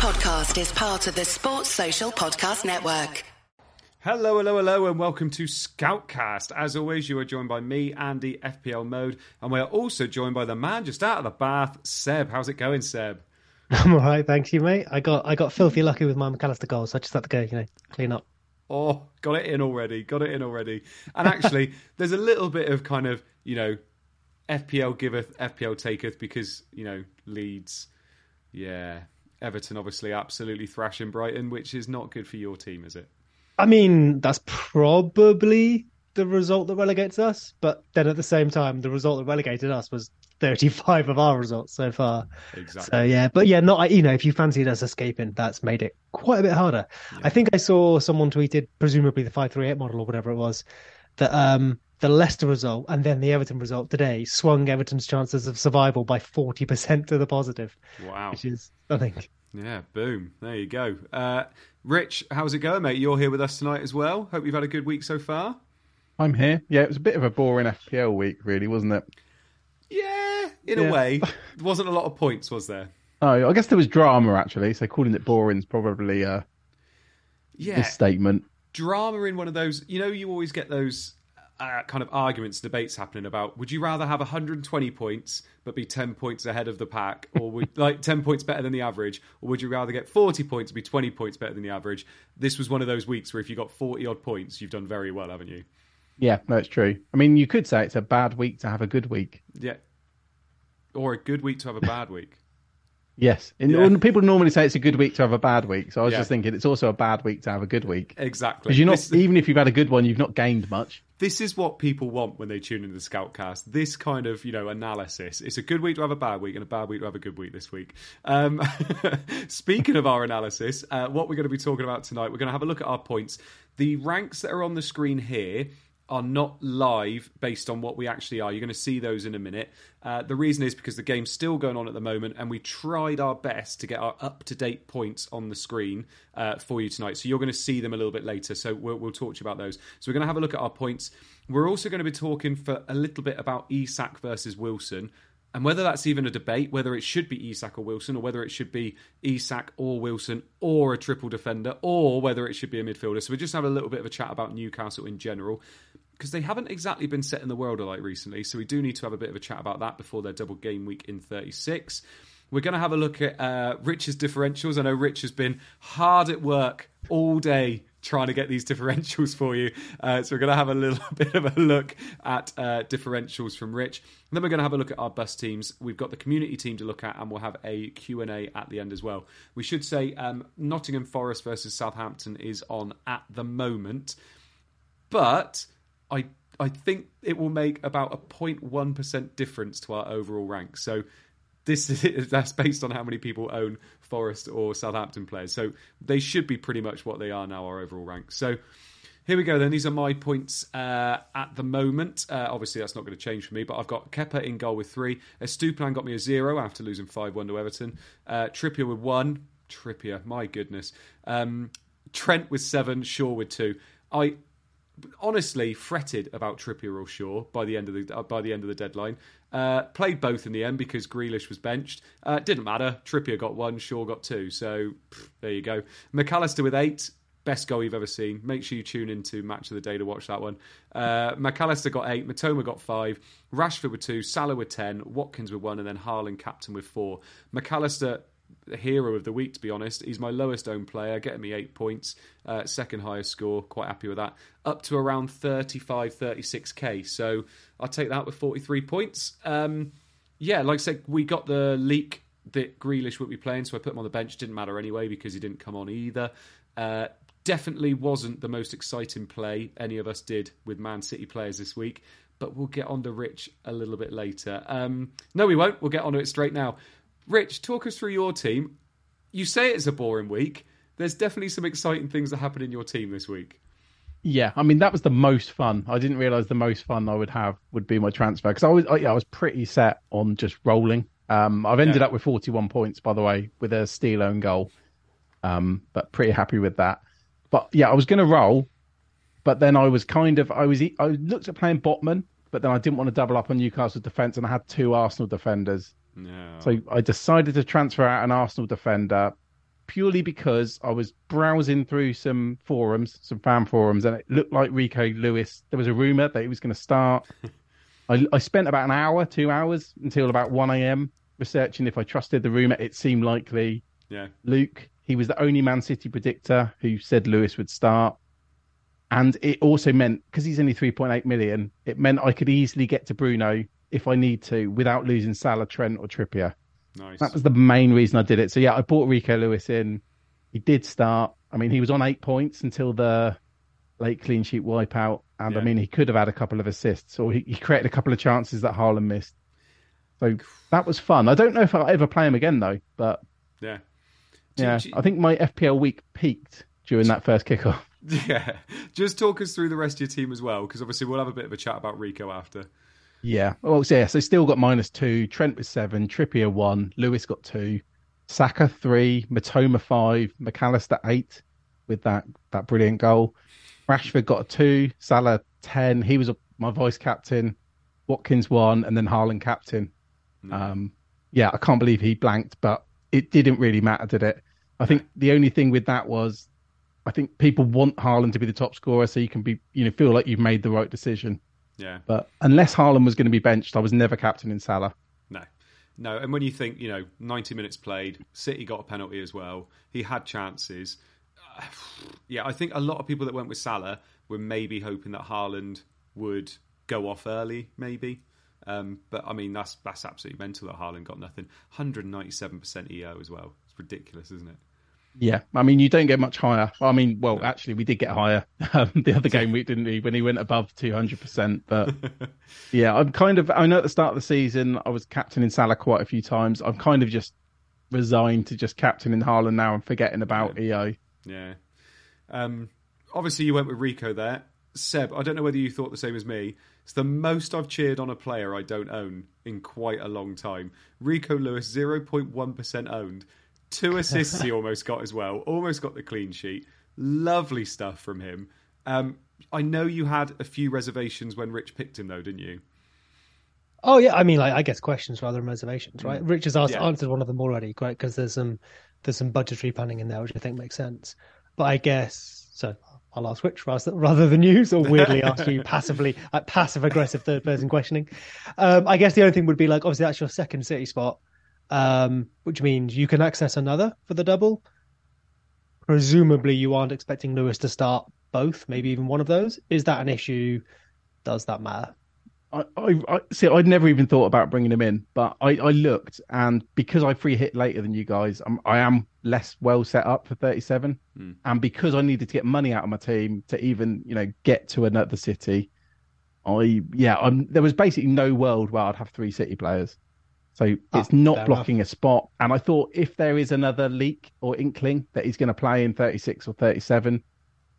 podcast is part of the Sports Social Podcast Network. Hello, hello, hello, and welcome to Scoutcast. As always, you are joined by me, Andy, FPL Mode, and we are also joined by the man just out of the bath, Seb. How's it going, Seb? I'm all right, thank you, mate. I got I got filthy lucky with my Mac Allister goal, so I just had to go, you know, clean up. Oh, got it in already. Got it in already. And actually, there's a little bit of kind of, you know, FPL giveth, FPL taketh because, you know, Leeds, yeah. Everton obviously absolutely thrashing Brighton, which is not good for your team, is it? I mean, that's probably the result that relegates us, but then at the same time, the result that relegated us was 35 of our results so far. Exactly. So yeah, but yeah, not you know, if you fancied us escaping, that's made it quite a bit harder. I think I saw someone tweeted, presumably the 538 model or whatever it was, that um the Leicester result and then the Everton result today swung Everton's chances of survival by 40% to the positive. Wow. Which is stunning. Yeah, boom. There you go. Uh, Rich, how's it going, mate? You're here with us tonight as well. Hope you've had a good week so far. I'm here. Yeah, it was a bit of a boring FPL week, really, wasn't it? Yeah, in Yeah. a way. There wasn't a lot of points, was there? Oh, I guess there was drama actually. So calling it boring is probably a Yeah. misstatement. drama in one of those you know you always get those uh, kind of arguments debates happening about would you rather have 120 points but be 10 points ahead of the pack or would like 10 points better than the average or would you rather get 40 points and be 20 points better than the average this was one of those weeks where if you got 40 odd points you've done very well haven't you Yeah, that's true. I mean, you could say it's a bad week to have a good week. yeah or a good week to have a bad week Yes, and Yeah. people normally say it's a good week to have a bad week. So I was Yeah. just thinking it's also a bad week to have a good week. exactly Because you're not This- even if you've had a good one, you've not gained much. This is what people want when they tune into the Scoutcast. This kind of, you know, analysis. It's a good week to have a bad week and a bad week to have a good week this week. Um, speaking of our analysis, uh, what we're going to be talking about tonight, we're going to have a look at our points. The ranks that are on the screen here are not live based on what we actually are. You're going to see those in a minute. Uh, the reason is because the game's still going on at the moment, and we tried our best to get our up to date points on the screen uh, for you tonight. So you're going to see them a little bit later. So we'll, we'll talk to you about those. So we're going to have a look at our points. We're also going to be talking for a little bit about Isak versus Wilson. And whether that's even a debate, whether it should be Isak or Wilson, or whether it should be Isak or Wilson, or a triple defender, or whether it should be a midfielder. So we just have a little bit of a chat about Newcastle in general, because they haven't exactly been set in the world alight recently. So we do need to have a bit of a chat about that before their double game week in 36. We're going to have a look at uh, Rich's differentials. I know Rich has been hard at work all day trying to get these differentials for you. Uh, so we're going to have a little bit of a look at uh, differentials from Rich. And then we're going to have a look at our bus teams. We've got the community team to look at, and we'll have a Q&A at the end as well. We should say um, Nottingham Forest versus Southampton is on at the moment, but I I think it will make about a 0.1 percent difference to our overall rank. So this is that's based on how many people own Forest or Southampton players. So they should be pretty much what they are now, our overall rank. So here we go then. These are my points uh, at the moment. Uh, obviously, that's not going to change for me, but I've got Kepa in goal with three. Estupiñán got me a zero after losing 5 1 to Everton. Uh, Trippier with one. Trippier, my goodness. Um, Trent with seven. Shaw with two. I honestly fretted about Trippier or Shaw by the end of the uh, by the end of the deadline. Uh, played both in the end because Grealish was benched. Uh, didn't matter. Trippier got one, Shaw got two. So pff, there you go. Mac Allister with eight. Best goal you've ever seen. Make sure you tune into Match of the Day to watch that one. Uh, Mac Allister got eight. Mitoma got five. Rashford with two. Salah with ten. Watkins with one. And then Haaland captain with four. Mac Allister hero of the week, to be honest. He's my lowest owned player, getting me eight points, uh, second highest score. Quite happy with that. Up to around 35, 36k. So I'll take that with 43 points. Um, yeah, like I said, we got the leak that Grealish would be playing, so I put him on the bench. Didn't matter anyway because he didn't come on either. Uh, definitely wasn't the most exciting play any of us did with Man City players this week, but we'll get on to Rich a little bit later. Um, no, we won't. We'll get on to it straight now. Rich, talk us through your team. You say it's a boring week. There's definitely some exciting things that happen in your team this week. Yeah, I mean that was the most fun. I didn't realize the most fun I would have would be my transfer because I was I, yeah, I was pretty set on just rolling. Um, I've ended Yeah. up with 41 points by the way with a Steele own goal. Um, but pretty happy with that. But yeah, I was going to roll, but then I was kind of I was I looked at playing Botman, but then I didn't want to double up on Newcastle defense, and I had two Arsenal defenders, No. so I decided to transfer out an Arsenal defender purely because I was browsing through some forums, some fan forums, and it looked like Rico Lewis. There was a rumor that he was going to start. I, I spent about an hour, two hours until about 1 a.m. researching if I trusted the rumor. It seemed likely. Yeah. Luke, he was the only Man City predictor who said Lewis would start. And it also meant, because he's only 3.8 million, it meant I could easily get to Bruno if I need to without losing Salah, Trent, or Trippier. Nice. That was the main reason I did it. So yeah, I bought Rico Lewis in. He did start. I mean, he was on eight points until the late clean sheet wipeout, and Yeah. I mean, he could have had a couple of assists, or he, he created a couple of chances that Haaland missed. So that was fun. I don't know if I'll ever play him again though, but yeah. Yeah, I think my FPL week peaked during that first kickoff. Yeah. Just talk us through the rest of your team as well, because obviously we'll have a bit of a chat about Rico after. Yeah. Well, so yeah, so still got minus two. Trent with seven. Trippier one. Lewis got two. Saka three. Mitoma five. Mac Allister eight with that that brilliant goal. Rashford got a two. Salah ten. He was a, my vice captain. Watkins one, and then Haaland captain. Um, yeah, I can't believe he blanked, but it didn't really matter, did it? I think the only thing with that was, I think people want Haaland to be the top scorer, so you can be, you know, feel like you've made the right decision. Yeah. But unless Haaland was going to be benched, I was never captain in Salah. No. No, and when you think, you know, 90 minutes played, City got a penalty as well. He had chances. Yeah, I think a lot of people that went with Salah were maybe hoping that Haaland would go off early, maybe. Um, but I mean, that's that's absolutely mental that Haaland got nothing. 197% EO as well. It's ridiculous, isn't it? Yeah, I mean, you don't get much higher. I mean, well, actually, we did get higher um, the other game week, didn't we? When he went above two hundred percent. But yeah, I'm kind of. I know at the start of the season, I was captain in Salah quite a few times. I'm kind of just resigned to just captain in Haaland now and forgetting about E EO. Yeah. Um, obviously, you went with Rico there. Seb, I don't know whether you thought the same as me. It's the most I've cheered on a player I don't own in quite a long time. Rico Lewis, 0.1% owned. Two assists he almost got as well. Almost got the clean sheet. Lovely stuff from him. Um, I know you had a few reservations when Rich picked him, though, didn't you? Oh yeah, I mean, like I guess questions rather than reservations, right? Rich has asked, Yeah. answered one of them already, right? Because there's some there's some budgetary planning in there, which I think makes sense. But I guess so. I'll ask Rich rather rather than you, or weirdly ask you passively, like passive aggressive third person questioning. Um, I guess the only thing would be like, obviously that's your second city spot, um, which means you can access another for the double. Presumably, you aren't expecting Lewis to start both, maybe even one of those. Is that an issue? Does that matter? I, I, I see. I'd never even thought about bringing him in, but I, I looked, and because I free hit later than you guys, I'm, I am less well set up for 37, and because I needed to get money out of my team to even, you know, get to another city, I yeah, I'm, there was basically no world where I'd have three city players, so it's Ah, not fair blocking a spot. And I thought if there is another leak or inkling that he's going to play in 36 or 37,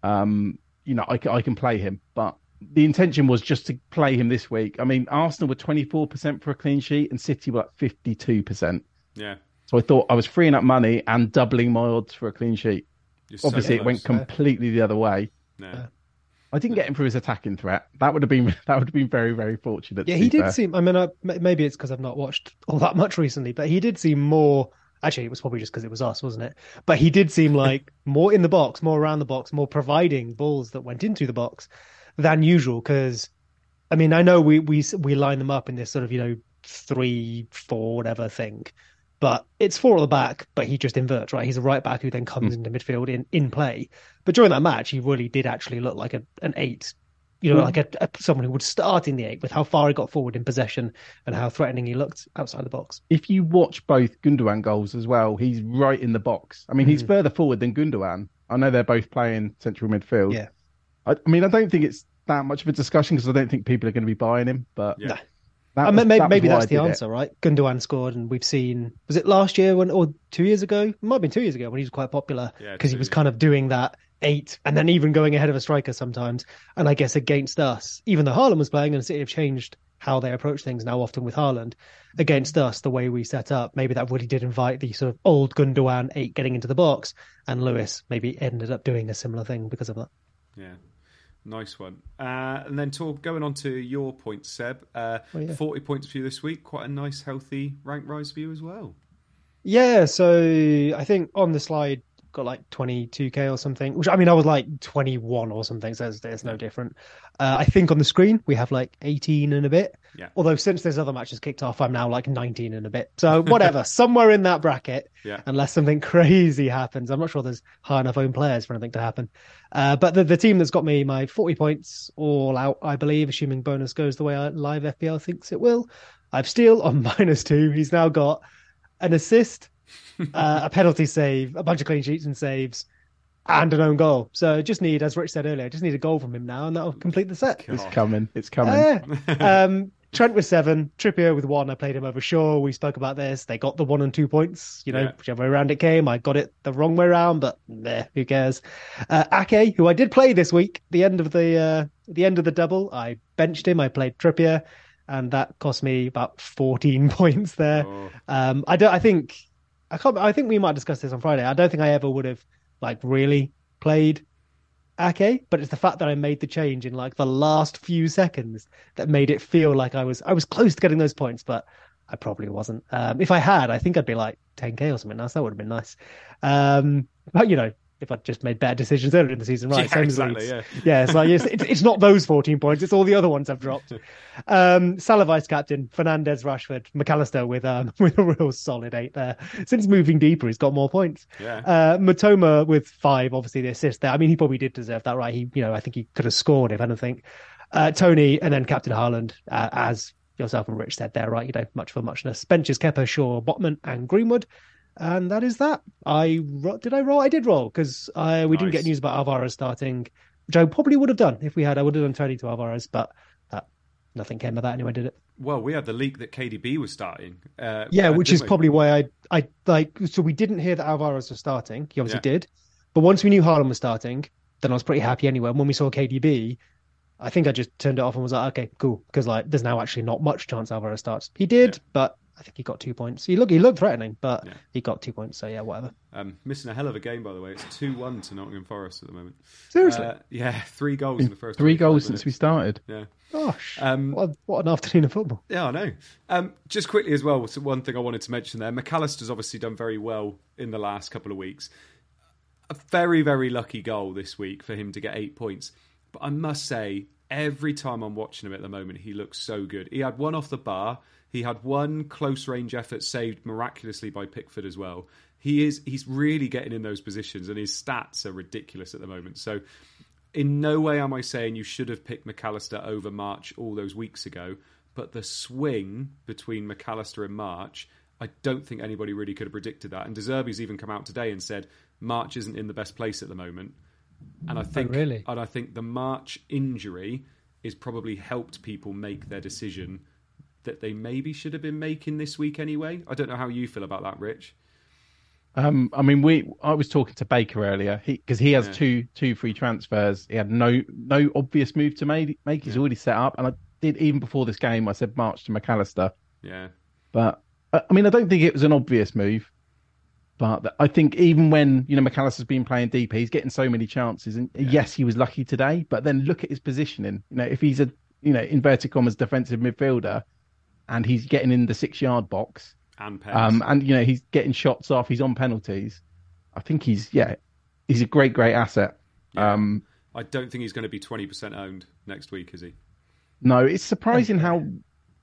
um, you know, I, ca- I can play him. But the intention was just to play him this week. I mean, Arsenal were 24% for a clean sheet and City were at 52%. Yeah. So I thought I was freeing up money and doubling my odds for a clean sheet. You're so Obviously, it went completely the other way. No. I didn't get him for his attacking threat. That would have been that would have been very very fortunate. Yeah, he did fair. seem. I mean, I, maybe it's because I've not watched all that much recently, but he did seem more. Actually, it was probably just because it was us, wasn't it? But he did seem like more in the box, more around the box, more providing balls that went into the box than usual. Because, I mean, I know we we we line them up in this sort of you know three four whatever thing, but it's four at the back. But he just inverts, right? He's a right back who then comes into midfield in in play. But during that match, he really did actually look like a, an eight you know, like a, a someone who would start in the eight with how far he got forward in possession and how threatening he looked outside the box. If you watch both Gundogan goals as well, he's right in the box. I mean, Mm-hmm. he's further forward than Gundogan. I know they're both playing central midfield. Yeah. I, I mean, I don't think it's that much of a discussion because I don't think people are going to be buying him. But Yeah. No. That I was- mean, maybe, that maybe that's I the did it. answer, right? Gundogan scored, and we've seen was it last year when or two years ago? It might have been two years ago when he was quite popular Yeah, because he was kind of doing that eight and then even going ahead of a striker sometimes. And I guess against us, even though Haaland was playing and City have changed how they approach things now, often with Haaland against us, the way we set up, maybe that really did invite the sort of old Gundogan eight getting into the box, and Lewis maybe ended up doing a similar thing because of that. Yeah. Nice one. Uh, and then talk, going on to your points, Seb. Uh, Oh, yeah. 40 points for you this week. Quite a nice, healthy rank rise for you as well. Yeah, so I think on the slide got like 22k or something, which I mean I was like 21 or something, so there's, there's no different. Uh, I think on the screen we have like 18 and a bit. Yeah. Although since there's other matches kicked off, I'm now like 19 and a bit. So whatever, somewhere in that bracket, Yeah. unless something crazy happens. I'm not sure there's high enough own players for anything to happen. Uh, but the, the team that's got me my 40 points all out, I believe, assuming bonus goes the way I, live FPL thinks it will. I've Steele on minus two. He's now got an assist, uh, a penalty save, a bunch of clean sheets and saves, and an own goal. So just need, as Rich said earlier, just need a goal from him now, and that'll complete the set. It's coming. It's coming. Yeah. um, Trent with seven, Trippier with one. I played him over Shaw. We spoke about this. They got the one and two points. You know, Yeah. whichever way around it came. I got it the wrong way around, but meh, who cares? Uh, Ake, who I did play this week, the end of the uh, the end of the double, I benched him. I played Trippier, and that cost me about fourteen points there. Oh, Um, I don't. I think I can't. I think we might discuss this on Friday. I don't think I ever would have like really played Ake, but it's the fact that I made the change in like the last few seconds that made it feel like I was I was close to getting those points, but I probably wasn't. Um, if I had, I think I'd be like 10k or something else. That would have been nice. Um, but you know, if I'd just made better decisions earlier in the season, right? Yeah, same as Leeds. yeah. yeah. It's like it's, it's, it's not those 14 points; it's all the other ones I've dropped. Um, Salah vice captain, Fernandes, Rashford, Mac Allister with um with a real solid eight there. Since moving deeper, he's got more points. Yeah. Uh, Mitoma with five, obviously the assist there. I mean, he probably did deserve that, right? He, you know, I think he could have scored if anything. Uh, Toney and then Captain Haaland uh, as yourself and Rich said there, right? You know, much for muchness. Benches Kepa, Shaw, Botman, and Greenwood. And that is that. I ro- did I roll? I did roll because I we didn't get news about Alvarez starting, which I probably would have done if we had. I would have done Toney to Alvarez, but uh, nothing came of that anyway, did it? Well, we had the leak that KDB was starting. Uh, Yeah, uh, which is we? probably why I I like. So we didn't hear that Alvarez was starting. He obviously Yeah. did, but once we knew Haaland was starting, then I was pretty happy anyway. And when we saw KDB, I think I just turned it off and was like, okay, cool, because like there's now actually not much chance Alvarez starts. He did, Yeah. but I think he got two points. He looked he looked threatening, but Yeah. he got two points. So yeah, whatever. Um, missing a hell of a game, by the way. It's 2 1 to Nottingham Forest at the moment. Seriously, Uh, yeah, three goals in the first Three 25 goals since we started. Yeah. gosh, um, what, what an afternoon of football. Yeah, I know. Um, just quickly as well, so one thing I wanted to mention there Mac Allister's obviously done very well in the last couple of weeks. A very, very lucky goal this week for him to get eight points. But I must say, every time I'm watching him at the moment, he looks so good. He had one off the bar, he had one close range effort saved miraculously by Pickford as well. He is he's really getting in those positions and his stats are ridiculous at the moment. So in no way am I saying you should have picked Mac Allister over March all those weeks ago, but the swing between Mac Allister and March, I don't think anybody really could have predicted that. And De Zerbi's even come out today and said March isn't in the best place at the moment. And I oh, think really? and I think the March injury is probably helped people make their decision that they maybe should have been making this week anyway. I don't know how you feel about that, Rich. Um, I mean, we. I was talking to Baker earlier because he, has Yeah. two two free transfers. He had no no obvious move to make. Make he's Yeah. already set up, and I did even before this game. I said March to Mac Allister, Yeah. but uh, I mean, I don't think it was an obvious move. But I think even when you know Mac Allister's been playing deep, he's getting so many chances, and yes, he was lucky today. But then look at his positioning. You know, if he's a you know inverted commas defensive midfielder, and he's getting in the six yard box, And um, and you know he's getting shots off. He's on penalties. I think he's yeah, he's a great great asset. Yeah. Um, I don't think he's going to be 20% owned next week, is he? no, it's surprising how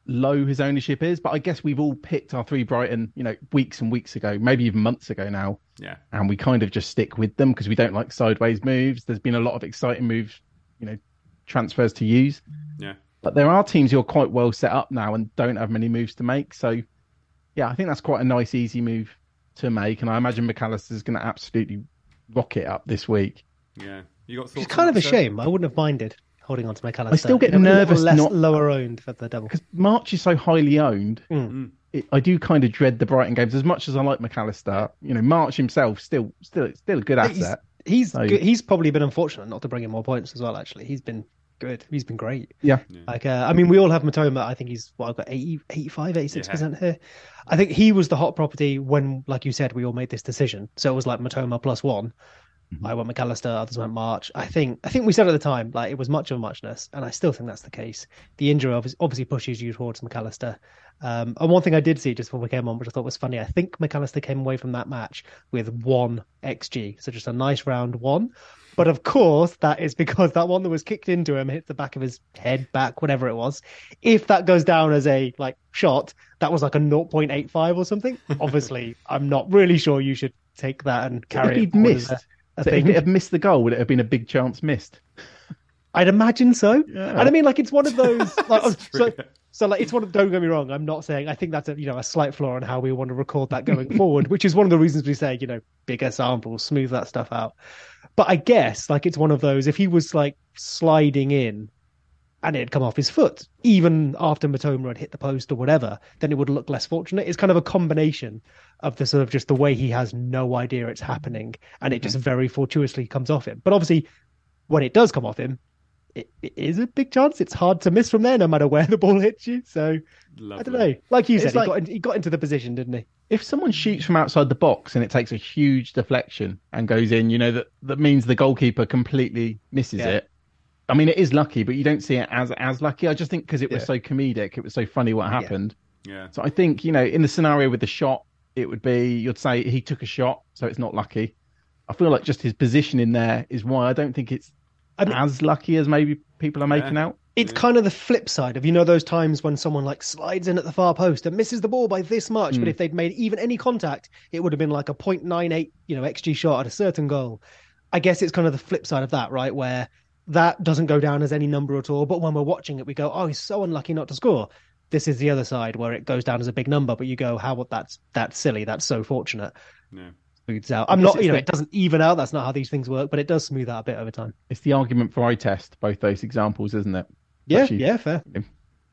low his ownership is. But I guess we've all picked our three Brighton, you know, weeks and weeks ago, maybe even months ago now, Yeah. and we kind of just stick with them because we don't like sideways moves. There's been a lot of exciting moves, you know, transfers to use. Yeah. But there are teams who are quite well set up now and don't have many moves to make. So, yeah, I think that's quite a nice, easy move to make. And I imagine Mac Allister's going to absolutely rock it up this week. Yeah. You got It's kind of a Seb? shame. I wouldn't have minded holding on to Mac Allister. I still get You know, a little nervous less not- lower owned for the double. Because March is so highly owned. Mm. It, I do kind of dread the Brighton games as much as I like Mac Allister. You know, March himself still, still, still a good He's asset. he's, So- good. he's probably been unfortunate not to bring in more points as well. Actually, he's been good. He's been great. Yeah. Like, uh, I mean, we all have Mitoma. I think he's what I've got 80, 85, 86 percent here. I think he was the hot property when, like you said, we all made this decision. So it was like Mitoma plus one. I went Mac Allister, others went March. I think I think we said at the time like it was much of a muchness, and I still think that's the case. The injury obviously pushes you towards Mac Allister. Um, and one thing I did see just before we came on, which I thought was funny, I think Mac Allister came away from that match with one XG, so just a nice round one. But of course, that is because that one that was kicked into him hit the back of his head, back, whatever it was. If that goes down as a like shot, that was like a 0.85 or something. Obviously, I'm not really sure you should take that and carry it. he'd missed, a so if thing. it had missed the goal, would it have been a big chance missed? I'd imagine so. Yeah. And I mean, like, it's one of those. Like, so, so, like, it's one of. Don't get me wrong. I'm not saying. I think that's a you know a slight flaw in how we want to record that going forward, which is one of the reasons we say you know bigger samples, smooth that stuff out. But I guess like it's one of those. If he was like sliding in, and it had come off his foot, even after Mitoma had hit the post or whatever, then it would look less fortunate. It's kind of a combination of the sort of just the way he has no idea it's happening, and it just mm-hmm. very fortuitously comes off him. But obviously, when it does come off him, it, it is a big chance. It's hard to miss from there, no matter where the ball hits you. So I don't know. Like you It's said, like- he, got in, he got into the position, didn't he? If someone shoots from outside the box and it takes a huge deflection and goes in, you know that that means the goalkeeper completely misses Yeah. it. I mean, it is lucky, but you don't see it as as lucky. I just think because it was Yeah. so comedic, it was so funny what happened. Yeah. So I think you know, in the scenario with the shot, it would be you'd say he took a shot, so it's not lucky. I feel like just his position in there is why I don't think it's I mean- as lucky as maybe people are making Yeah. out. It's kind of the flip side of you know those times when someone like slides in at the far post and misses the ball by this much, but Mm. if they'd made even any contact, it would have been like a 0.98, you know, xG shot at a certain goal. I guess it's kind of the flip side of that, right? Where that doesn't go down as any number at all, but when we're watching it, we go, "Oh, he's so unlucky not to score." This is the other side where it goes down as a big number, but you go, "How? What? That's that's silly. That's so fortunate." Yeah. Smooths out. I'm not, you know, the- it doesn't even out. That's not how these things work, but it does smooth out a bit over time. It's the argument for eye test, both those examples, isn't it? Yeah, Actually- yeah, fair.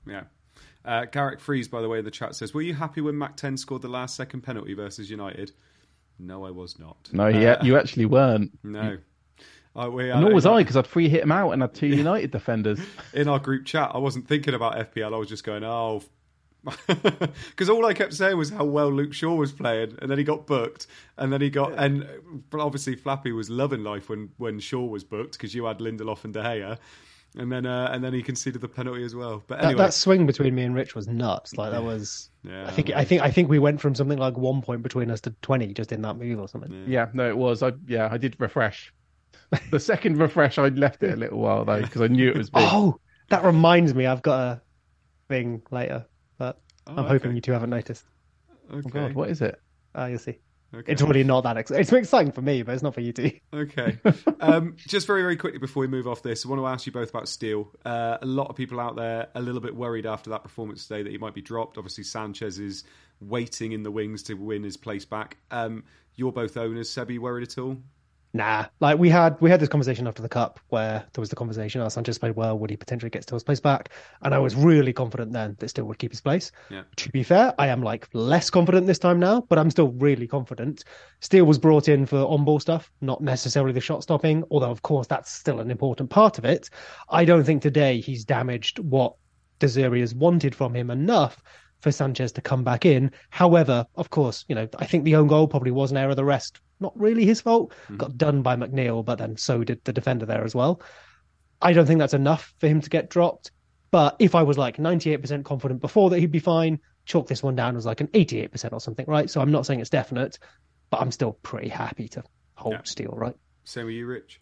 Yeah. Uh, Garrick Freeze, by the way, in the chat says, "Were you happy when Mac Ten scored the last second penalty versus United?" No, I was not. No, Uh, yeah, you actually weren't. No. We, And nor was I because I'd free hit him out and had two United defenders. in our group chat. I wasn't thinking about FPL. I was just going, "Oh." Because all I kept saying was how well Luke Shaw was playing, and then he got booked, and then he got, and obviously Flappy was loving life when when Shaw was booked because you had Lindelof and De Gea, and then uh, and then he conceded the penalty as well. But That, anyway, that swing between me and Rich was nuts. Like that was. yeah, I think. I think. I think we went from something like one point between us to twenty just in that move or something. Yeah, no, it was. I yeah, I did refresh. The second refresh, I left it a little while though because I knew it was big. Oh, that reminds me. I've got a thing later, but Oh, I'm hoping okay. you two haven't noticed. Oh, God, what is it? Ah, you'll see. okay. It's really not that. Ex- it's exciting for me, but it's not for you two. Okay. Um, just very, very quickly before we move off this, I want to ask you both about Steele. Uh, a lot of people out there a little bit worried after that performance today that he might be dropped. Obviously, Sanchez is waiting in the wings to win his place back. Um, you're both owners. Seb, are you worried at all? Nah, like we had we had this conversation after the cup where there was the conversation. Oh, Sanchez played well. Would he potentially get Steele's place back? And I was really confident then that Steele would keep his place. Yeah. To be fair, I am like less confident this time now, but I'm still really confident. Steele was brought in for on-ball stuff, not necessarily the shot stopping. Although of course that's still an important part of it. I don't think today he's damaged what De Zerbi has wanted from him enough for Sanchez to come back in. However, of course, you know, I think the own goal probably was an error. The rest, not really his fault. Mm-hmm. Got done by McNeil, but then so did the defender there as well. I don't think that's enough for him to get dropped. But if I was like 98% confident before that he'd be fine, chalk this one down as like an 88% or something, right? So I'm not saying it's definite, but I'm still pretty happy to hold Yeah. Steele, right? Same with you, Rich.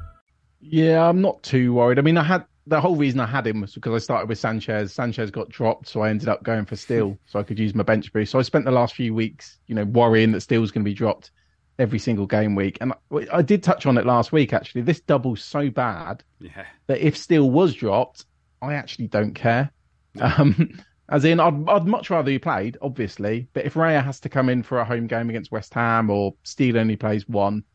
Yeah, I'm not too worried. I mean, I had the whole reason I had him was because I started with Sanchez. Sanchez got dropped, so I ended up going for Steele, so I could use my bench boost. So I spent the last few weeks, you know, worrying that Steele's going to be dropped every single game week. And I, I did touch on it last week. Actually, this double's so bad Yeah. that if Steele was dropped, I actually don't care. Um, as in, I'd, I'd much rather he played, obviously. But if Raya has to come in for a home game against West Ham or Steele only plays one,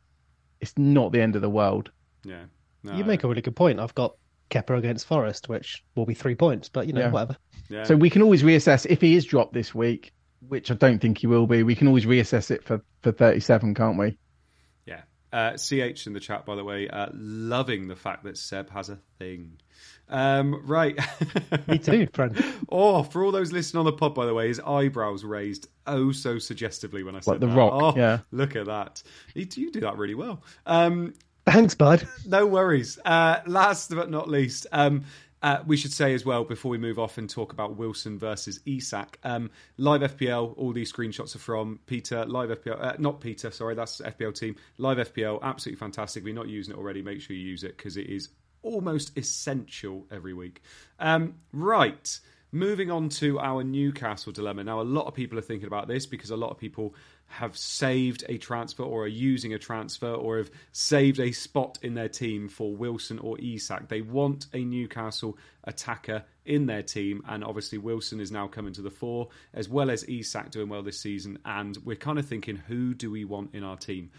it's not the end of the world. Yeah. You make a really good point. I've got Kepa against Forest, which will be three points, but you know, Yeah. whatever. Yeah. So we can always reassess if he is dropped this week, which I don't think he will be. We can always reassess it for for 37, can't we? Yeah. Uh, CH in the chat, by the way, uh, loving the fact that Seb has a thing. Um, right. Me too, friend. oh, for all those listening on the pod, by the way, his eyebrows raised oh so suggestively when I said Like The that. Rock, Oh, yeah. Look at that. You, you do that really well. Um, Thanks, bud. no worries. Uh, last but not least, um, uh, we should say as well before we move off and talk about Wilson versus Isak. Um, live FPL, all these screenshots are from Peter. Live FPL, uh, not Peter, sorry, that's FPL team. Live FPL, absolutely fantastic. If you're not using it already, make sure you use it because it is almost essential every week. Um, right. Moving on to our Newcastle dilemma. Now, a lot of people are thinking about this because a lot of people have saved a transfer or are using a transfer or have saved a spot in their team for Wilson or Isak. They want a Newcastle attacker in their team, and obviously Wilson is now coming to the fore, as well as Isak doing well this season. And we're kind of thinking, who do we want in our team?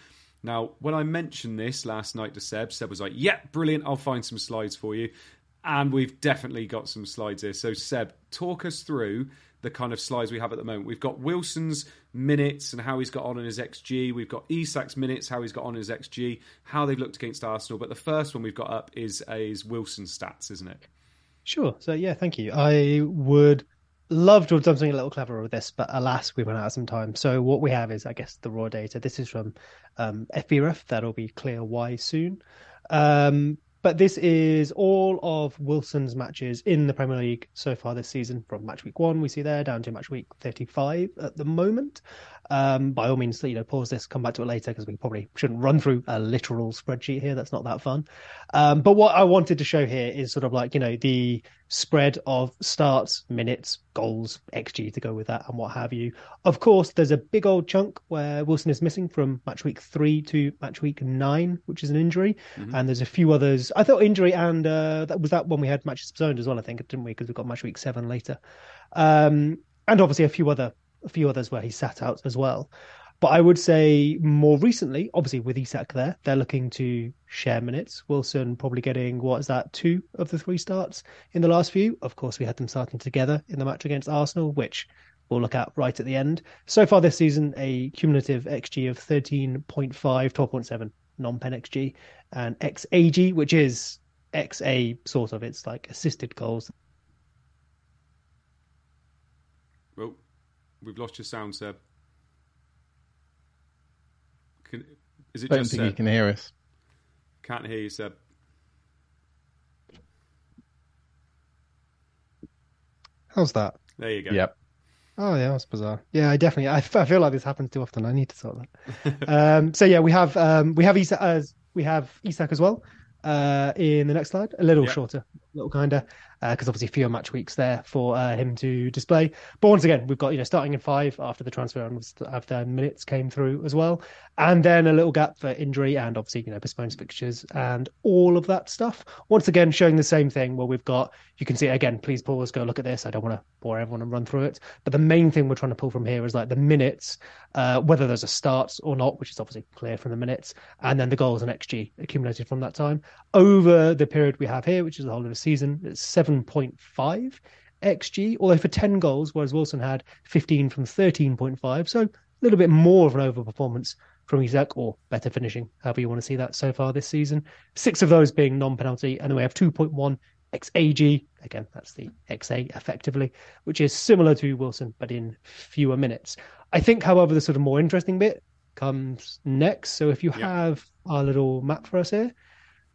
Now, when I mentioned this last night to Seb, Seb was like, "Yeah, brilliant. I'll find some slides for you." And we've definitely got some slides here. So, Seb, talk us through the kind of slides we have at the moment. We've got Wilson's minutes and how he's got on in his XG. We've got Isak's minutes, how he's got on in his XG, how they've looked against Arsenal. But the first one we've got up is, is Wilson's stats, isn't it? Sure. So yeah, thank you. I would love to have done something a little cleverer with this, but alas, we ran out of some time. So what we have is, I guess, the raw data. This is from um, FBref. That'll be clear why soon. Um, but this is all of Wilson's matches in the Premier League so far this season, from match week one we see there down to match week thirty-five at the moment. Um, by all means, you know, pause this, come back to it later because we probably shouldn't run through a literal spreadsheet here. That's not that fun. Um, but what I wanted to show here is sort of like you know the spread of starts, minutes, goals, xG to go with that, and what have you. Of course, there's a big old chunk where Wilson is missing from match week three to match week nine, which is an injury, and there's a few others. I thought injury and uh, that was that one we had matches zoned as well. I think didn't we? Because we've got match week seven later, um, and obviously a few other a few others where he sat out as well. But I would say more recently, obviously with Isak there, they're looking to share minutes. Wilson probably getting what is that two of the three starts in the last few. Of course, we had them starting together in the match against Arsenal, which we'll look at right at the end. So far this season, a cumulative XG of 13.5, 12.7 non-pen XG, and XAG, which is XA sort of. It's like assisted goals. Well, we've lost your sound, Seb. Can, is it I don't just think Seb? you can hear us. Can't hear you, Seb. How's that? There you go. Yep. Oh yeah, that's bizarre. Yeah, I definitely. I, I feel like this happens too often. I need to sort that. um, so yeah, we have um, we have Isak as we have Isak as well. Uh, in the next slide, a little Yeah. shorter, a little kinder, because obviously fewer match weeks there for uh, him to display. But once again, we've got you know starting in five after the transfer and after minutes came through as well, and then a little gap for injury and obviously you know postponed fixtures and all of that stuff. Once again, showing the same thing where we've got you can see it again. Please pause, go look at this. I don't want to bore everyone and run through it, but the main thing we're trying to pull from here is like the minutes, uh, whether there's a start or not, which is obviously clear from the minutes, and then the goals and xG accumulated from that time over the period we have here, which is the whole of the season. Point five xG, although for 10 goals, whereas Wilson had 15 from 13.5. So a little bit more of an overperformance from Isak, or better finishing, however you want to see that so far this season. Six of those being non penalty, and then we have 2.1 XAG. Again, that's the XA effectively, which is similar to Wilson, but in fewer minutes. I think, however, the sort of more interesting bit comes next. So if you have our little map for us here.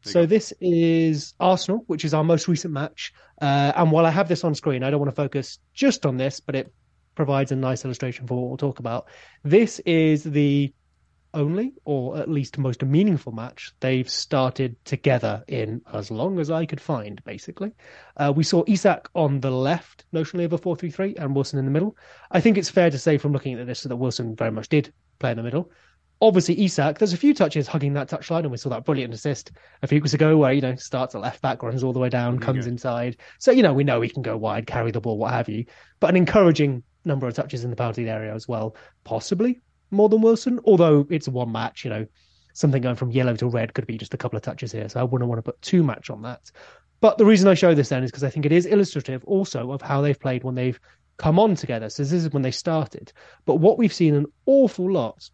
So this is Arsenal, which is our most recent match. Uh, and while I have this on screen, I don't want to focus just on this, but it provides a nice illustration for what we'll talk about. This is the only, or at least most meaningful match they've started together in as long as I could find, basically. Uh, we saw Isak on the left, notionally of a 4 3 3, and Wilson in the middle. I think it's fair to say from looking at this that Wilson very much did play in the middle. Obviously, Isak, there's a few touches hugging that touchline, and we saw that brilliant assist a few weeks ago where, you know, starts at left back, runs all the way down, comes Yeah. inside. So, you know, we know he can go wide, carry the ball, what have you. But an encouraging number of touches in the penalty area as well, possibly more than Wilson, although it's one match, you know. something going from yellow to red could be just a couple of touches here. So I wouldn't want to put too much on that. But the reason I show this then is because I think it is illustrative also of how they've played when they've come on together. So this is when they started. But what we've seen an awful lot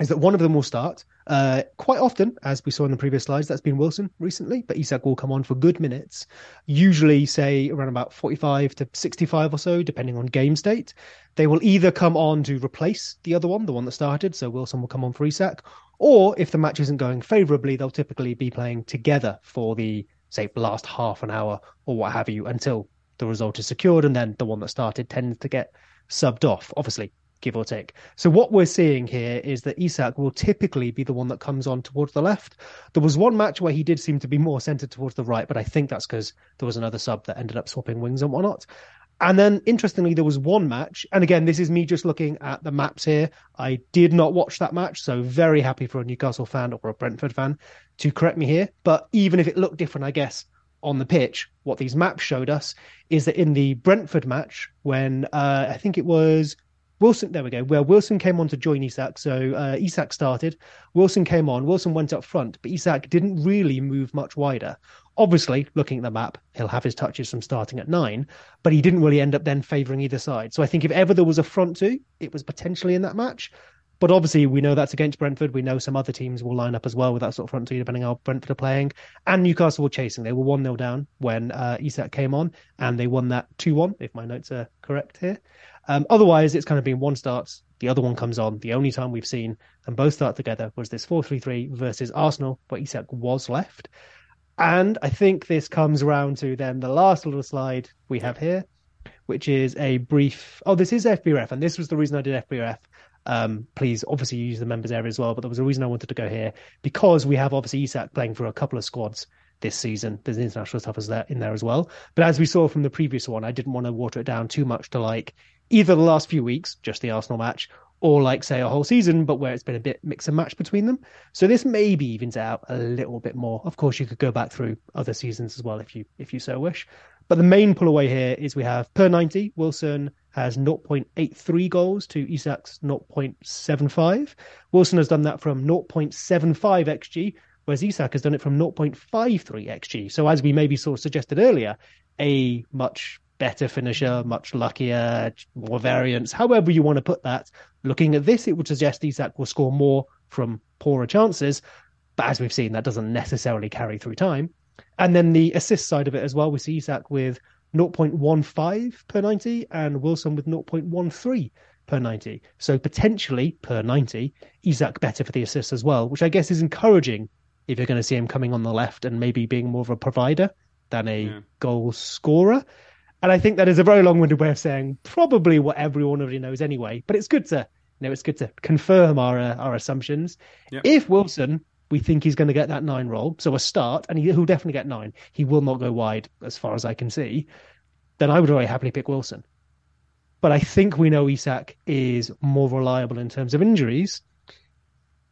is that one of them will start uh, quite often, as we saw in the previous slides. That's been Wilson recently, but Isak will come on for good minutes, usually say around about 45 to 65 or so, depending on game state. They will either come on to replace the other one, the one that started, so Wilson will come on for Isak, or if the match isn't going favourably, they'll typically be playing together for the say last half an hour or what have you until the result is secured, and then the one that started tends to get subbed off. Obviously, give or take. So what we're seeing here is that Isak will typically be the one that comes on towards the left. There was one match where he did seem to be more centered towards the right, but I think that's because there was another sub that ended up swapping wings and whatnot. And then interestingly, there was one match, and again, this is me just looking at the maps here. I did not watch that match, so very happy for a Newcastle fan or a Brentford fan to correct me here. But even if it looked different, I guess on the pitch, what these maps showed us is that in the Brentford match, when uh, I think it was Wilson, there we go, where Wilson came on to join Isak. So uh, Isak started, Wilson came on, Wilson went up front, but Isak didn't really move much wider. Obviously, looking at the map, he'll have his touches from starting at nine, but he didn't really end up then favouring either side. So I think if ever there was a front two, it was potentially in that match. But obviously, we know that's against Brentford. We know some other teams will line up as well with that sort of front two, depending on how Brentford are playing. And Newcastle were chasing. They were 1 0 down when uh, Isak came on, and they won that 2 1, if my notes are correct here. Um, otherwise, it's kind of been one starts, the other one comes on. The only time we've seen them both start together was this 4 3 3 versus Arsenal, where Isak was left. And I think this comes around to then the last little slide we have here, which is a brief. Oh, this is FBref, and this was the reason I did FBref. Um, please, obviously, use the members area as well. But there was a reason I wanted to go here because we have obviously Isak playing for a couple of squads this season. There's international stuff as in there as well. But as we saw from the previous one, I didn't want to water it down too much to like either the last few weeks, just the Arsenal match, or like say a whole season, but where it's been a bit mix and match between them. So this maybe evens out a little bit more. Of course, you could go back through other seasons as well if you if you so wish. But the main pull away here is we have per 90, Wilson has 0.83 goals to Isak's 0.75. Wilson has done that from 0.75 xg, whereas Isak has done it from 0.53 xg. So as we maybe sort of suggested earlier, a much better finisher, much luckier, more variance, however you want to put that. Looking at this, it would suggest Isak will score more from poorer chances. But as we've seen, that doesn't necessarily carry through time. And then the assist side of it as well, we see Isak with 0.15 per 90 and Wilson with 0.13 per 90. So potentially per 90, Isak better for the assists as well, which I guess is encouraging if you're going to see him coming on the left and maybe being more of a provider than a yeah. goal scorer. And I think that is a very long-winded way of saying probably what everyone already knows anyway. But it's good to you know it's good to confirm our uh, our assumptions. Yep. If Wilson, we think he's going to get that nine role, so a start, and he, will definitely get nine. He will not go wide as far as I can see. Then I would very happily pick Wilson. But I think we know Isak is more reliable in terms of injuries.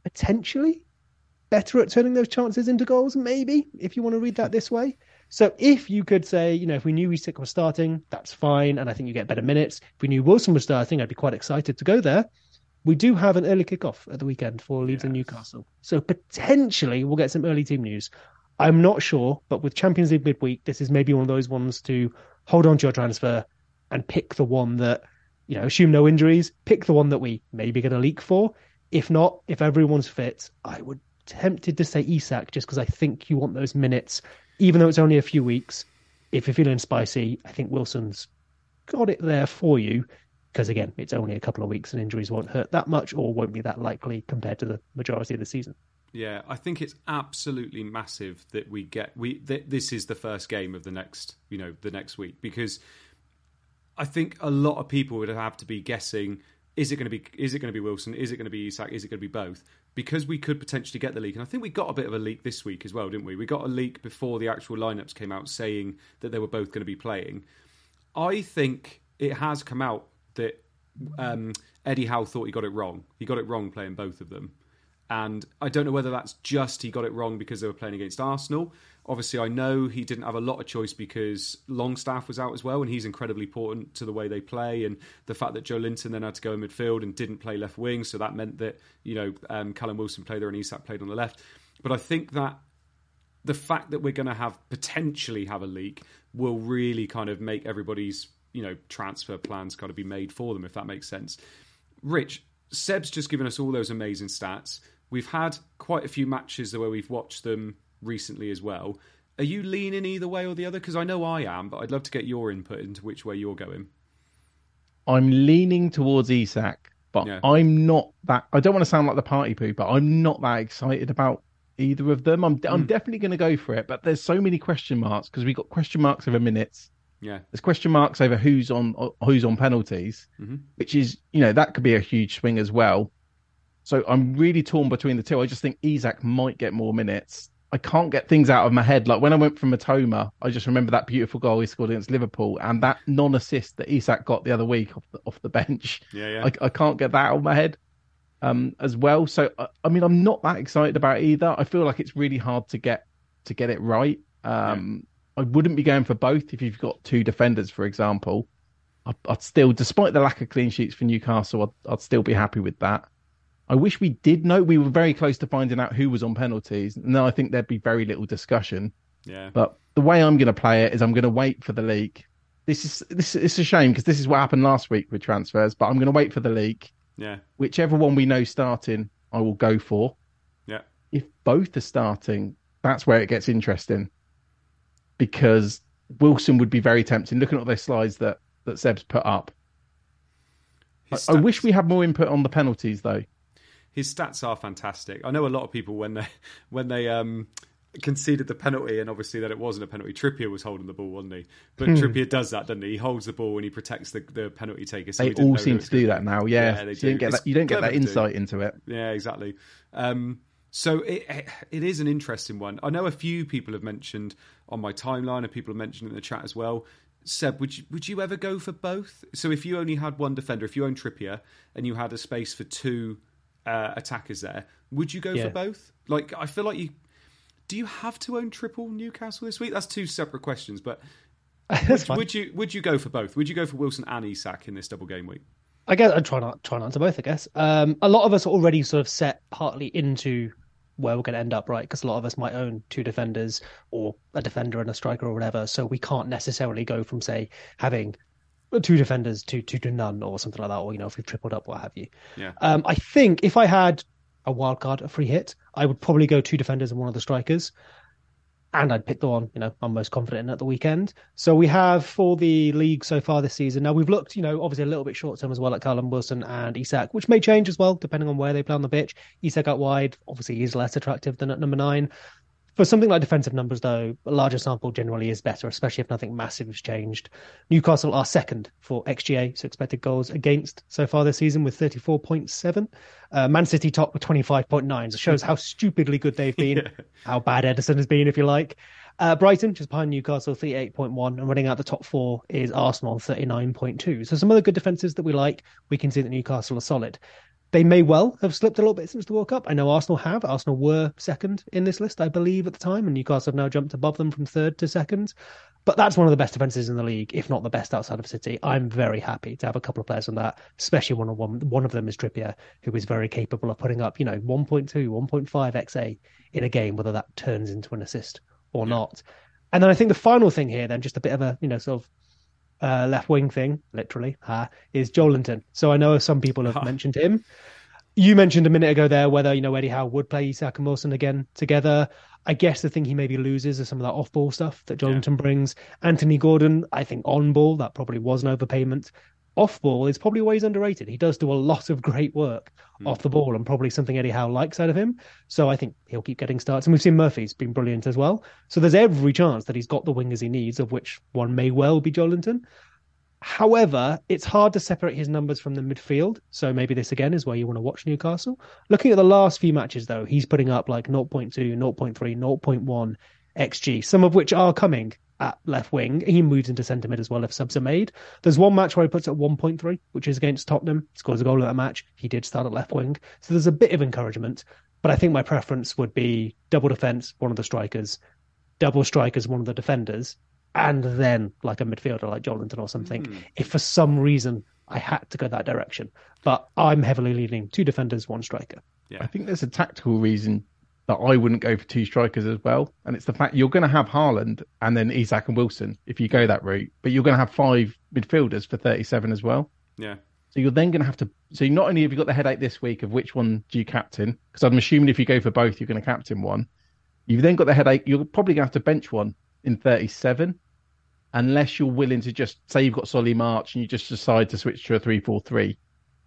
Potentially better at turning those chances into goals, maybe, if you want to read that this way. So if you could say, you know, if we knew Isak was starting, that's fine, and I think you get better minutes. If we knew Wilson was starting, I'd be quite excited to go there. We do have an early kickoff at the weekend for Leeds yes. and Newcastle, so potentially we'll get some early team news. I'm not sure, but with Champions League midweek, this is maybe one of those ones to hold on to your transfer and pick the one that, you know, assume no injuries, pick the one that we maybe get a leak for. If not, if everyone's fit, I would tempted to say Isak just because I think you want those minutes even though it's only a few weeks, if you're feeling spicy, I think Wilson's got it there for you. Because again, it's only a couple of weeks and injuries won't hurt that much or won't be that likely compared to the majority of the season. Yeah, I think it's absolutely massive that we get we th- this is the first game of the next, you know, the next week because I think a lot of people would have to be guessing is it going to be is it going to be Wilson? Is it going to be Isak? Is it going to be both? Because we could potentially get the leak, and I think we got a bit of a leak this week as well, didn't we? We got a leak before the actual lineups came out saying that they were both going to be playing. I think it has come out that um, Eddie Howe thought he got it wrong. He got it wrong playing both of them, And I don't know whether that's just he got it wrong because they were playing against Arsenal. Obviously, I know he didn't have a lot of choice because Longstaff was out as well, and he's incredibly important to the way they play. And the fact that Joelinton then had to go in midfield and didn't play left wing, so that meant that you know um, Callum Wilson played there and Isak played on the left. But I think that the fact that we're going to have potentially have a leak will really kind of make everybody's you know transfer plans got to be made for them if that makes sense. Rich, Seb's just given us all those amazing stats. We've had quite a few matches where we've watched them recently as well. Are you leaning either way or the other? Because I know I am, but I'd love to get your input into which way you're going. I'm leaning towards Isak, but Yeah. I'm not that. I don't want to sound like the party pooper. But I'm not that excited about either of them. I'm I'm definitely going to go for it, but there's so many question marks because we've got question marks over minutes. Yeah, There's question marks over who's on who's on penalties, Mhm. which is you know that could be a huge swing as well. So I'm really torn between the two. I just think Isak might get more minutes. I can't get things out of my head. Like when I went from Mitoma, I just remember that beautiful goal he scored against Liverpool and that non-assist that Isak got the other week off the, off the bench. yeah, yeah. I, I can't get that out of my head um, as well. So I, I mean, I'm not that excited about either. I feel like it's really hard to get to get it right. Um, I wouldn't be going for both if you've got two defenders, for example. I'd, I'd still, despite the lack of clean sheets for Newcastle, I'd, I'd still be happy with that. I wish we did know. We were very close to finding out who was on penalties. No, I think there'd be very little discussion. yeah. But the way I'm going to play it is I'm going to wait for the leak. This is this it's a shame because this is what happened last week with transfers. But I'm going to wait for the leak. Yeah, Whichever one we know starting, I will go for. yeah, If both are starting, that's where it gets interesting. Because Wilson would be very tempting. Looking at those slides that that Seb's put up, I, I wish we had more input on the penalties though. His stats are fantastic. I know a lot of people when they when they um conceded the penalty, and obviously that it wasn't a penalty. Trippier was holding the ball, wasn't he? But Hmm. Trippier does that, doesn't he? He holds the ball and he protects the, the penalty taker. So They all seem to do that now. Yeah, Yeah, they So you don't get It's that. You don't get that to do. insight into it. Yeah, exactly. Um, so it it is an interesting one. I know a few people have mentioned on my timeline, and people have mentioned in the chat as well. Seb, would you would you ever go for both? So if you only had one defender, if you own Trippier and you had a space for two uh, attackers there, would you go Yeah. for both? Like I feel like you. Do you have to own triple Newcastle this week? That's two separate questions, but would, would you would you go for both? Would you go for Wilson and Isak in this double game week? I guess I'd try not try not to both. I guess um, a lot of us are already sort of set partly into where we're going to end up, right? Because a lot of us might own two defenders or a defender and a striker or whatever, so we can't necessarily go from say having two defenders to to to none or something like that, or you know if we've tripled up, what have you. Yeah. Um, I think if I had a wild card, a free hit, I would probably go two defenders and one of the strikers. And I'd pick the one, you know, I'm most confident in at the weekend. So we have for the league so far this season. Now we've looked, you know, obviously a little bit short term as well at Callum Wilson and Isak, which may change as well depending on where they play on the pitch. Isak out wide, obviously he's less attractive than at number nine. For something like defensive numbers, though, a larger sample generally is better, especially if nothing massive has changed. Newcastle are second for XGA, so expected goals against so far this season with 34.7. Uh, Man City top with 25.9. So it shows how stupidly good they've been, how bad Ederson has been, if you like. Uh, Brighton, just behind Newcastle, 38.1, and running out the top four is Arsenal, 39.2. So some other good defences that we like. We can see that Newcastle are solid. They may well have slipped a little bit since the World Cup. I know Arsenal have. Arsenal were second in this list, I believe, at the time, and Newcastle have now jumped above them from third to second. But that's one of the best defenses in the league, if not the best outside of City. I'm very happy to have a couple of players on that, especially one of one. One of them is Trippier, who is very capable of putting up, you know, 1.2, 1.5 XA in a game, whether that turns into an assist or not. And then I think the final thing here, then, just a bit of a, you know, sort of uh, left wing thing, literally, uh, is Joelinton. So I know some people have mentioned him. You mentioned a minute ago there whether you know Eddie Howe would play Isak and Wilson again together. I guess the thing he maybe loses is some of that off ball stuff that Joelinton brings. Anthony Gordon, I think on ball that probably was an overpayment. Off ball is probably always underrated. He does do a lot of great work hmm. off the ball and probably something Eddie Howe likes out of him. So I think he'll keep getting starts. And we've seen Murphy's been brilliant as well. So there's every chance that he's got the wingers he needs, of which one may well be Joelinton. However, it's hard to separate his numbers from the midfield. So maybe this again is where you want to watch Newcastle. Looking at the last few matches, though, he's putting up like 0.2, 0.3, 0.1 XG, some of which are coming at left wing. He moves into centre mid as well if subs are made. There's one match where he puts at 1.3, which is against Tottenham. He scores a goal in that match. He did start at left wing. So there's a bit of encouragement. But I think my preference would be double defense, one of the strikers, double strikers, one of the defenders, and then like a midfielder like Joelinton or something. Hmm. If for some reason I had to go that direction, but I'm heavily leaning two defenders, one striker. Yeah. I think there's a tactical reason that I wouldn't go for two strikers as well, and it's the fact you're going to have Haaland and then Isak and Wilson if you go that route, but you're going to have five midfielders for 37 as well. Yeah. So you're then going to have to. So not only have you got the headache this week of which one do you captain, because I'm assuming if you go for both, you're going to captain one. You've then got the headache. You're probably going to have to bench one in 37, unless you're willing to just say you've got Solly March and you just decide to switch to a three-four-three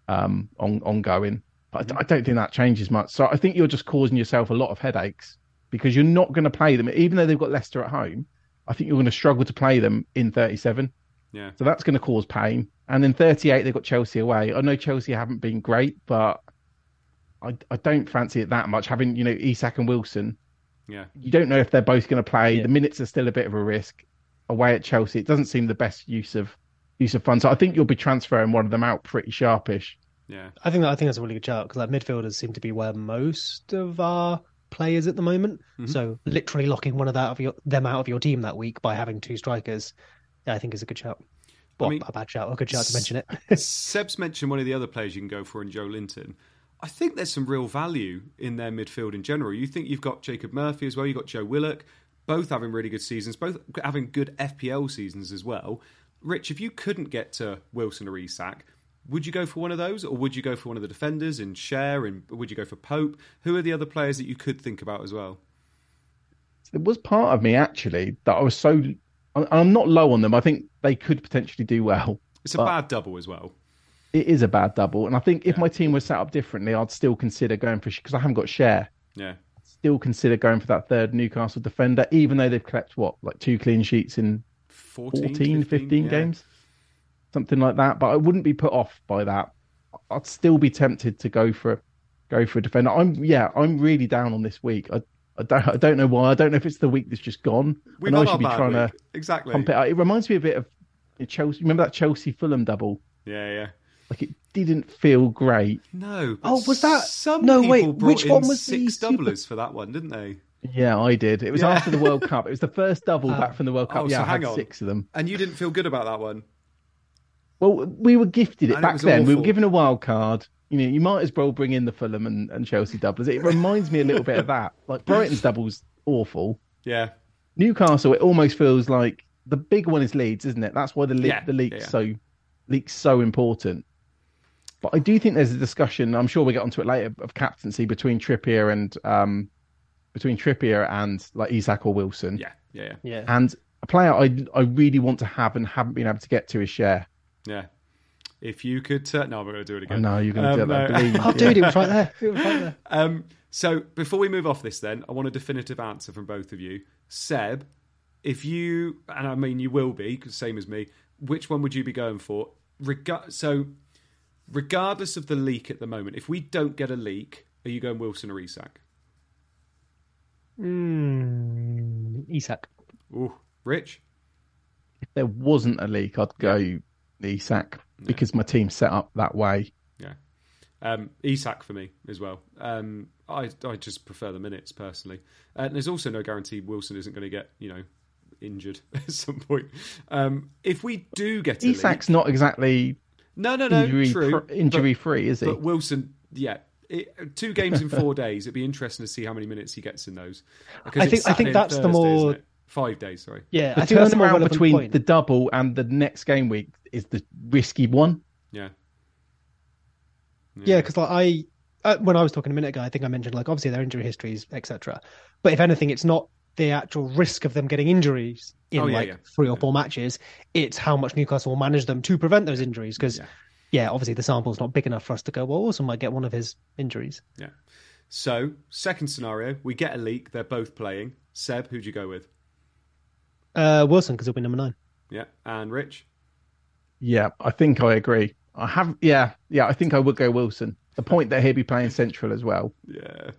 um, on ongoing. But I, mm-hmm. I don't think that changes much. So I think you're just causing yourself a lot of headaches because you're not going to play them, even though they've got Leicester at home. I think you're going to struggle to play them in 37. Yeah. So that's going to cause pain. And in 38, they've got Chelsea away. I know Chelsea haven't been great, but I, I don't fancy it that much. Having, you know, Isak and Wilson, Yeah. you don't know if they're both going to play. Yeah. The minutes are still a bit of a risk. Away at Chelsea, it doesn't seem the best use of use of funds. So I think you'll be transferring one of them out pretty sharpish. Yeah. I think that, I think that's a really good shout because like midfielders seem to be where most of our players at the moment. Mhm. So literally locking one of that of your, them out of your team that week by having two strikers, yeah, I think is a good shout. Well, mean- a bad shout, a good shout to mention it. Seb's mentioned one of the other players you can go for in Joelinton. I think there's some real value in their midfield in general. You think you've got Jacob Murphy as well, you've got Joe Willock, both having really good seasons, both having good FPL seasons as well. Rich, if you couldn't get to Wilson or Isak, would you go for one of those, or would you go for one of the defenders and Schär, and would you go for Pope? Who are the other players that you could think about as well? It was part of me actually that I was so. I'm not low on them. I think they could potentially do well. It's a bad double as well. It is a bad double, and I think if Yeah. my team was set up differently, I'd still consider going for because I haven't got Schär. Yeah, Still consider going for that third Newcastle defender, even though they've kept what like two clean sheets in 14, 14, 15, yeah. games, something like that. But I wouldn't be put off by that. I'd still be tempted to go for go for a defender. I'm yeah, I'm really down on this week. I I don't I don't know why. I don't know if it's the week that's just gone. We've I know I had should be trying week. to exactly. pump it. out. It reminds me a bit of Chelsea. Remember that Chelsea Fulham double? Yeah, yeah. Like it didn't feel great. No. Oh, was that- Some no, people wait, brought which in one was the six doublers for that one, didn't they? Yeah, I did. It was Yeah. after the World Cup. It was the first double back from the World Cup. Oh, yeah, so I had on. six of them. And you didn't feel good about that one. Well, we were gifted it And back was then. We were given a wild card. You know, you might as well bring in the Fulham and, and Chelsea doublers. It reminds me a little bit of that. Like Brighton's double's awful. Yeah. Newcastle, it almost feels like the big one is Leeds, isn't it? That's why the le- Yeah, the league's yeah. so league's so important. But I do think there's a discussion. I'm sure we will get onto it later of captaincy between Trippier and um between Trippier and like Isak or Wilson. Yeah. Yeah. Yeah. yeah. And a player I I really want to have and haven't been able to get to is Schär. Yeah. If you could, uh, no, I'm going to do it I again. no, you're going to Um, do that. no. Believe, Oh, dude, it was right there. It was right there. Um, so before we move off this, then I want a definitive answer from both of you. Seb, if you, and I mean you will be, same as me. Which one would you be going for? Rega- so, regardless of the leak at the moment, if we don't get a leak, are you going Wilson or Isak? Mm, Isak. Ooh, Rich. if there wasn't a leak, I'd go Isak because my team's set up that way. Yeah. Um, Isak for me as well. Um, I I just prefer the minutes personally. And there's also no guarantee Wilson isn't going to get you know injured at some point. Um, if we do get a Isak's not exactly no no no injury true fr- injury but, free, is he? but Wilson yeah. It, two games in four days. It'd be interesting to see how many minutes he gets in those. Because I think- I think that's the more-? Five days. Sorry. Yeah, the I think that's the more turnaround between point. the double and the next game week is the risky one. Yeah. Yeah, because like I, uh, when I was talking a minute ago, I think I mentioned like obviously their injury histories, etc. But if anything, it's not the actual risk of them getting injuries in Oh, yeah, like yeah. three or four matches. It's how much Newcastle will manage them to prevent those injuries. Because Yeah. yeah. obviously the sample's not big enough for us to go. Well, Wilson might get one of his injuries. Yeah. So second scenario, we get a leak. They're both playing. Seb, who'd you go with? Uh, Wilson because he'll be number nine. Yeah, and Rich. Yeah, I think I agree. I have, yeah, yeah, I think I would go Wilson. The point that he'll be playing central as well. Yeah.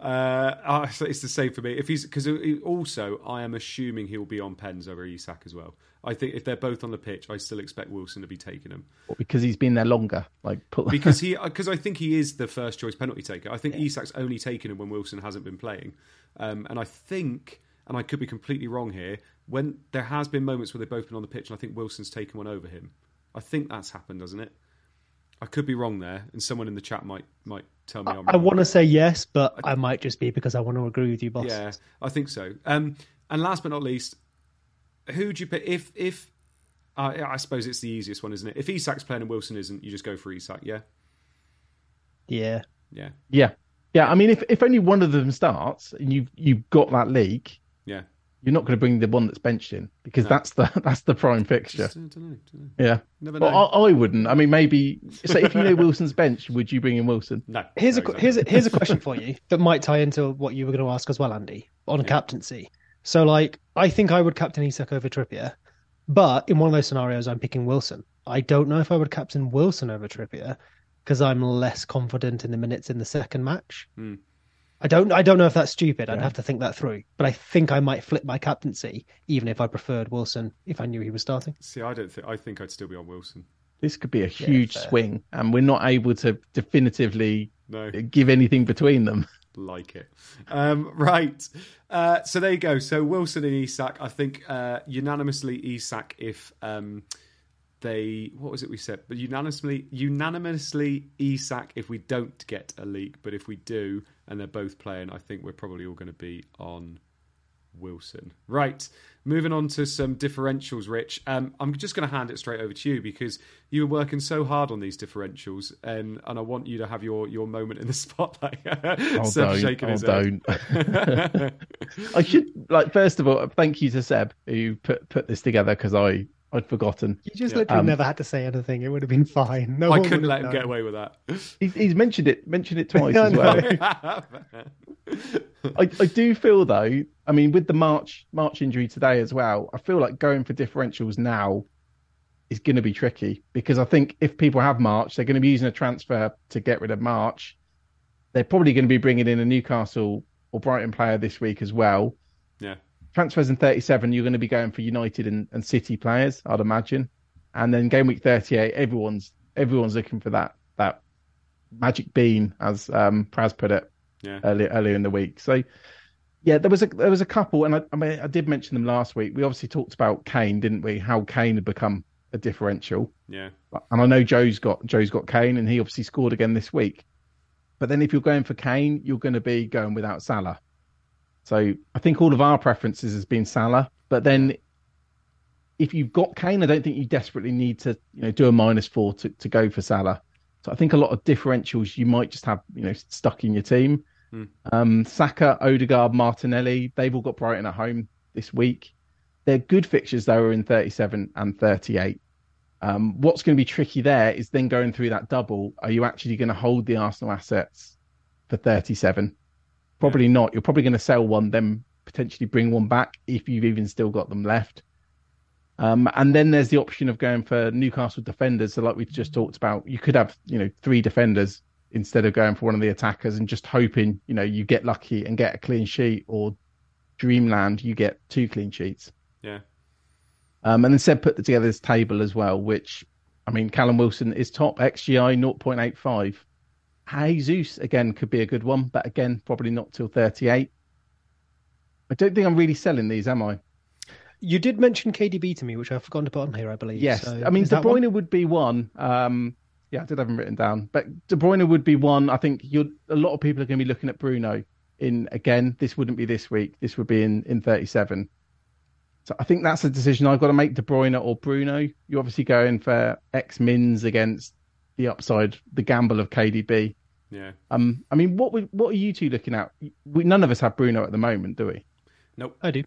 Uh, it's the same for me. If he's because also I am assuming he'll be on pens over Isak as well. I think if they're both on the pitch, I still expect Wilson to be taking him because he's been there longer. Like put... because he because I think he is the first choice penalty taker. I think yeah. Isak's only taken him when Wilson hasn't been playing, um, and I think and I could be completely wrong here. When there has been moments where they've both been on the pitch, and I think Wilson's taken one over him. I think that's happened, doesn't it? I could be wrong there, and someone in the chat might might tell me. I, I want to say yes, but I, I, might just be because I want to agree with you, boss. Yeah, I think so. Um, and last but not least, who do you pick? If if uh, I suppose it's the easiest one, isn't it? If Isak's playing and Wilson isn't, you just go for Isak. Yeah. Yeah. Yeah. Yeah. Yeah. I mean, if if only one of them starts and you you've got that league, yeah, you're not going to bring the one that's benched in because no. that's the that's the prime fixture. Just, don't know, don't know. Yeah, never know. Well, I, I, wouldn't. I mean, maybe. So if you know Wilson's bench, would you bring in Wilson? No. Here's no, a exactly. here's a, here's a question for you that might tie into what you were going to ask as well, Andy, on yeah. captaincy. So, like, I think I would captain Isak over Trippier, but in one of those scenarios, I'm picking Wilson. I don't know if I would captain Wilson over Trippier because I'm less confident in the minutes in the second match. Hmm. I don't I don't know if that's stupid. I'd have to think that through. But I think I might flip my captaincy, even if I preferred Wilson if I knew he was starting. See, I don't think I think I'd still be on Wilson. This could be a huge yeah, swing, and we're not able to definitively no. give anything between them. Like it. Um, right. Uh, so there you go. So Wilson and Isak, I think uh, unanimously Isak if um, they what was it we said? But unanimously unanimously Isak if we don't get a leak, but if we do and they're both playing, I think we're probably all going to be on Wilson. Right, moving on to some differentials, Rich. Um, I'm just going to hand it straight over to you because you were working so hard on these differentials, and and I want you to have your your moment in the spotlight. oh, Seb don't, shaking oh, his don't. I should like first of all thank you to Seb who put put this together because I I'd forgotten. You just yeah. literally um, never had to say anything. It would have been fine. No, I couldn't let him known. get away with that. He's, he's, mentioned it. Mentioned it twice as well. I, I do feel though. I mean, with the March March injury today as well, I feel like going for differentials now is going to be tricky because I think if people have March, they're going to be using a transfer to get rid of March. They're probably going to be bringing in a Newcastle or Brighton player this week as well. Transfers in 37, you're going to be going for United and, and City players, I'd imagine. And then game week 38, everyone's everyone's looking for that that magic bean, as um, Praz put it yeah. earlier earlier in the week. So yeah, there was a there was a couple, and I, I mean I did mention them last week. We obviously talked about Kane, didn't we? How Kane had become a differential. Yeah. And I know Joe's got Joe's got Kane, and he obviously scored again this week. But then if you're going for Kane, you're going to be going without Salah. So I think all of our preferences has been Salah, but then if you've got Kane, I don't think you desperately need to you know do a minus four to, to go for Salah. So I think a lot of differentials you might just have you know stuck in your team. Mm. Um, Saka, Odegaard, Martinelli, they've all got Brighton at home this week. They're good fixtures though, are in 37 and 38. Um, what's going to be tricky there is then going through that double. Are you actually going to hold the Arsenal assets for 37? Probably yeah. not. You're probably going to sell one, then potentially bring one back if you've even still got them left. Um, and then there's the option of going for Newcastle defenders. So, like we just talked about, you could have you know three defenders instead of going for one of the attackers and just hoping you know you get lucky and get a clean sheet, or Dreamland you get two clean sheets. Yeah. Um, and then Seb put together this table as well, which I mean, Callum Wilson is top XGI 0.85. Jesus again could be a good one, but again, probably not till 38. I don't think I'm really selling these, am I? You did mention KDB to me, which I've forgotten to put on here, I believe. Yes, so I mean De Bruyne would be one. Um, yeah, I did have them written down, but De Bruyne would be one. I think you're a lot of people are going to be looking at Bruno. In again, this wouldn't be this week. This would be in in 37. So I think that's a decision I've got to make. De Bruyne or Bruno. You're obviously going for X Mins against the upside, the gamble of KDB. Yeah. Um. I mean, what would, what are you two looking at? We, none of us have Bruno at the moment, do we? Nope. I do.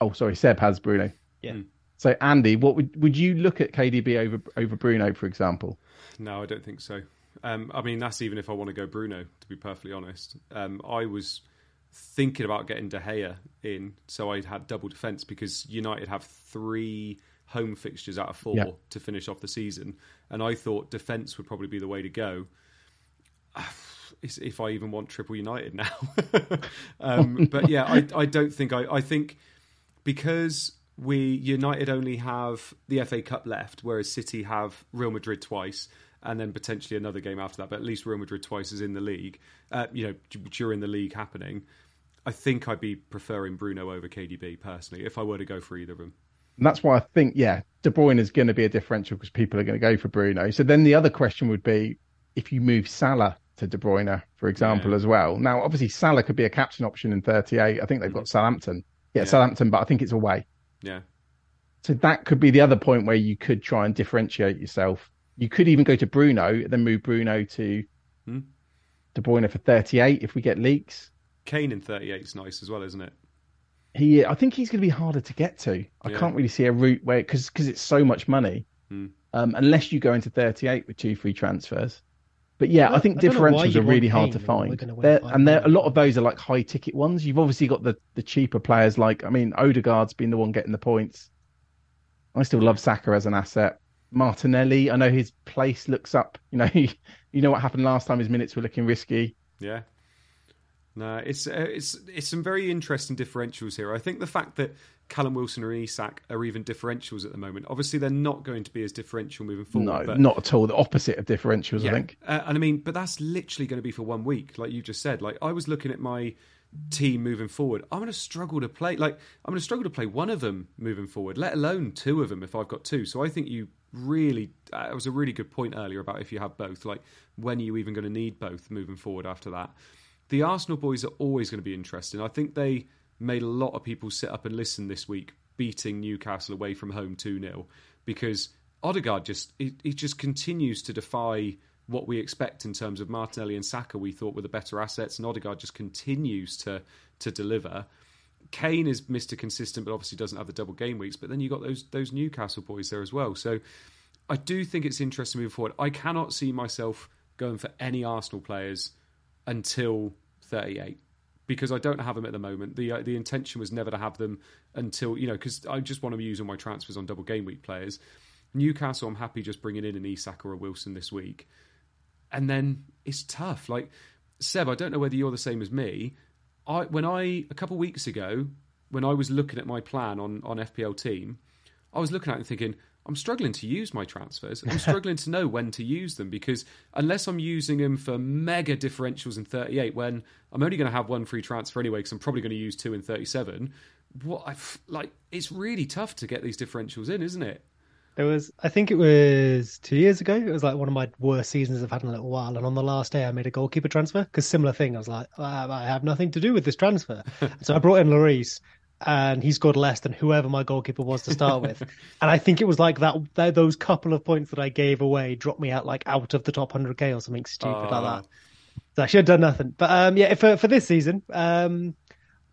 Oh, sorry. Seb has Bruno. Yeah. Mm. So Andy, what would would you look at KDB over over Bruno, for example? No, I don't think so. Um, I mean, that's even if I want to go Bruno. To be perfectly honest, um, I was thinking about getting De Gea in, so I'd had double defence because United have three home fixtures out of four yeah. to finish off the season, and I thought defence would probably be the way to go. if I even want Triple United now. um, but yeah, I, I don't think I, I think because we United only have the FA Cup left, whereas City have Real Madrid twice, and then potentially another game after that. But at least Real Madrid twice is in the league. Uh, you know, during the league happening. I think I'd be preferring Bruno over KDB personally if I were to go for either of them. And that's why I think, yeah, De Bruyne is going to be a differential because people are going to go for Bruno. So then the other question would be if you move Salah to De Bruyne, for example, Yeah. as well. Now, obviously, Salah could be a captain option in 38. I think they've got Southampton. Yeah, Yeah. Southampton, but I think it's away. Yeah, So that could be the other point where you could try and differentiate yourself. You could even go to Bruno, then move Bruno to Hmm. De Bruyne for 38 if we get leaks. Kane in 38 is nice as well, isn't it? He, I think he's going to be harder to get to. I Yeah. can't really see a route where because because it's so much money, Hmm. um, unless you go into 38 with two free transfers. But yeah, I I, think I don't know why differentials are really hard to Kane when we're find. gonna They're- and there, a lot of those are like high ticket ones. You've obviously got the the cheaper players. Like I mean, Odegaard's been the one getting the points. I still love Saka as an asset. Martinelli, I know his place looks up. You know, you know what happened last time. His minutes were looking risky. Yeah. No, it's uh, it's it's some very interesting differentials here. I think the fact that Callum Wilson and Isak are even differentials at the moment. Obviously, they're not going to be as differential moving forward. no, but not at all. The opposite of differentials, Yeah. I think. Uh, and I mean, but that's literally going to be for one week, like you just said. Like I was looking at my team moving forward. I'm going to struggle to play. Like I'm going to struggle to play one of them moving forward, let alone two of them if I've got two. So I think you really. Uh, it was a really good point earlier about if you have both. Like when are you even going to need both moving forward after that? The Arsenal boys are always going to be interesting. I think they made a lot of people sit up and listen this week, beating Newcastle away from home 2 0, because Odegaard just he, he just continues to defy what we expect in terms of Martinelli and Saka. We thought were the better assets, and Odegaard just continues to to deliver. Kane is Mr. Consistent, but obviously doesn't have the double game weeks. But then you got those those Newcastle boys there as well. So I do think it's interesting moving forward. I cannot see myself going for any Arsenal players until 38 because I don't have them at the moment. the uh, The intention was never to have them until you know because I just want to use all my transfers on double game week players. Newcastle, I'm happy just bringing in an Isak or a Wilson this week, and then it's tough. Like Seb, I don't know whether you're the same as me. I when I a couple weeks ago when I was looking at my plan on on FPL team, I was looking at it and thinking, I'm struggling to use my transfers. I'm struggling to know when to use them because unless I'm using them for mega differentials in 38, when I'm only going to have one free transfer anyway, because I'm probably going to use two in 37. What I like, it's really tough to get these differentials in, isn't it? There was, I think it was two years ago. It was like one of my worst seasons I've had in a little while. And on the last day, I made a goalkeeper transfer because similar thing. I was like, "Ah, I have nothing to do with this transfer. so I brought in Lloris, and he scored less than whoever my goalkeeper was to start with. and I think it was like that. th- Those couple of points that I gave away dropped me out like out of the top 100k or something stupid like that. So I should have done nothing. But um, yeah, for for this season, um,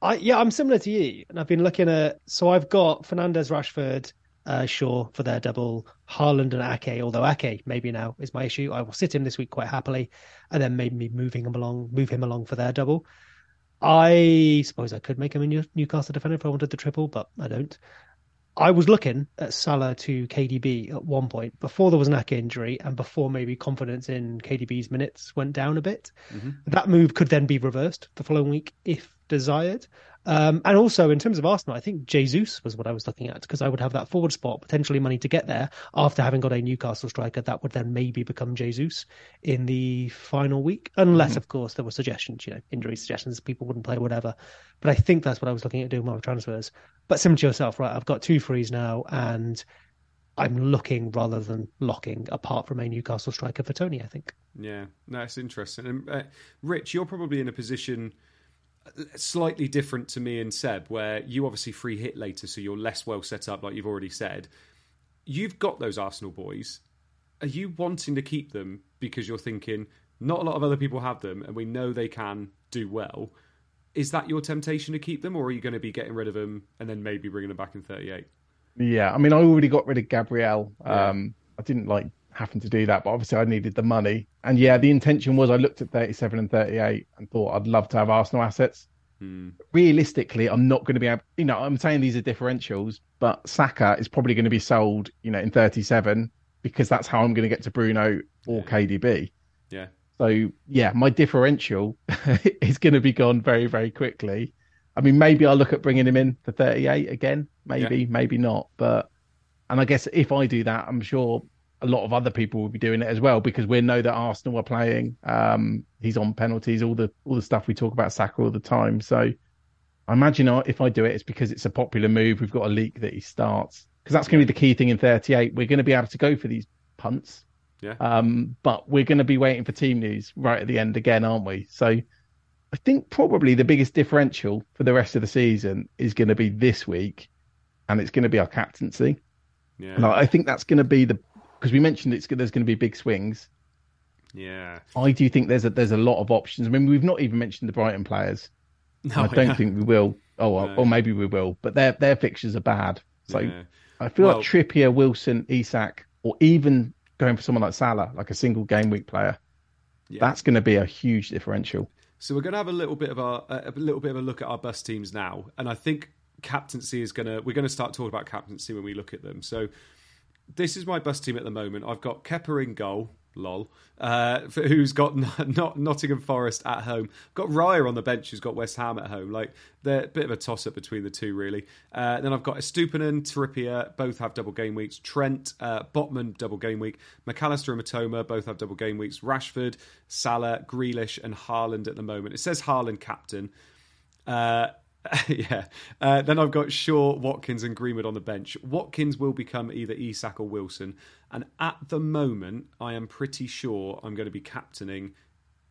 I yeah, I'm similar to you, and I've been looking at. So I've got Fernandes, Rashford, uh, Shaw for their double, Haaland and Ake. Although Ake maybe now is my issue, I will sit him this week quite happily, and then maybe moving him along, move him along for their double. I suppose I could make him a New- Newcastle defender if I wanted the triple, but I don't. I was looking at Salah to KDB at one point before there was an Ake injury and before maybe confidence in KDB's minutes went down a bit. Mm-hmm. That move could then be reversed the following week if desired. Um, and also in terms of Arsenal, I think Jesus was what I was looking at because I would have that forward spot, potentially money to get there after having got a Newcastle striker that would then maybe become Jesus in the final week, unless of course there were suggestions, you know, injury suggestions, people wouldn't play, whatever. But I think that's what I was looking at doing with my transfers. But similar to yourself, right? I've got two frees now, and I'm looking rather than locking, apart from a Newcastle striker for Toney. I think. Yeah, no, it's interesting. And uh, Rich, you're probably in a position slightly different to me and Seb, where you obviously free hit later, so you're less well set up, like you've already said. You've got those Arsenal boys. Are you wanting to keep them because you're thinking not a lot of other people have them, and we know they can do well? Is that your temptation to keep them, or are you going to be getting rid of them and then maybe bringing them back in 38? Yeah, I mean, I already got rid of Gabriel. Yeah. Um, I didn't like having to do that, but obviously I needed the money. And yeah, the intention was I looked at 37 and 38 and thought I'd love to have Arsenal assets. Hmm. Realistically, I'm not going to be able, you know, I'm saying these are differentials, but Saka is probably going to be sold, you know, in 37 because that's how I'm going to get to Bruno or KDB. Yeah, So yeah, my differential is going to be gone very, very quickly. I mean, maybe I'll look at bringing him in for 38 again. Maybe, Yeah. maybe not. But and I guess if I do that, I'm sure a lot of other people will be doing it as well because we know that Arsenal are playing. Um, he's on penalties, all the all the stuff we talk about Saka all the time. So I imagine if I do it, it's because it's a popular move. We've got a leak that he starts because that's going to be the key thing in 38. We're going to be able to go for these punts. Yeah. Um, but we're going to be waiting for team news right at the end again, aren't we? So I think probably the biggest differential for the rest of the season is going to be this week, and it's going to be our captaincy. Yeah. I I think that's going to be the because we mentioned it's there's going to be big swings. Yeah. I do think there's a there's a lot of options. I mean, we've not even mentioned the Brighton players. No, I don't know. think we will. Oh, well, No. or maybe we will, but their their fixtures are bad. So Yeah. I feel Well- like Trippier, Wilson, Isak, or even going for someone like Salah, like a single game week player, Yeah. that's going to be a huge differential. So we're going to have a little bit of our a little bit of a look at our bus teams now, and I think captaincy is going to we're going to start talking about captaincy when we look at them. So this is my bus team at the moment. I've got Kepa in goal, lol, uh, who's got not Nottingham Forest at home. Got Raya on the bench, who's got West Ham at home. Like they're a bit of a toss up between the two, really. Uh, then I've got Estupiñán, Trippier, both have double game weeks. Trent, uh, Botman, double game week. Mac Allister and Mitoma both have double game weeks. Rashford, Salah, Grealish, and Haaland at the moment. It says Haaland captain. Yeah. Uh, then I've got Shaw, Watkins, and Greenwood on the bench. Watkins will become either Isak or Wilson. And at the moment, I am pretty sure I'm going to be captaining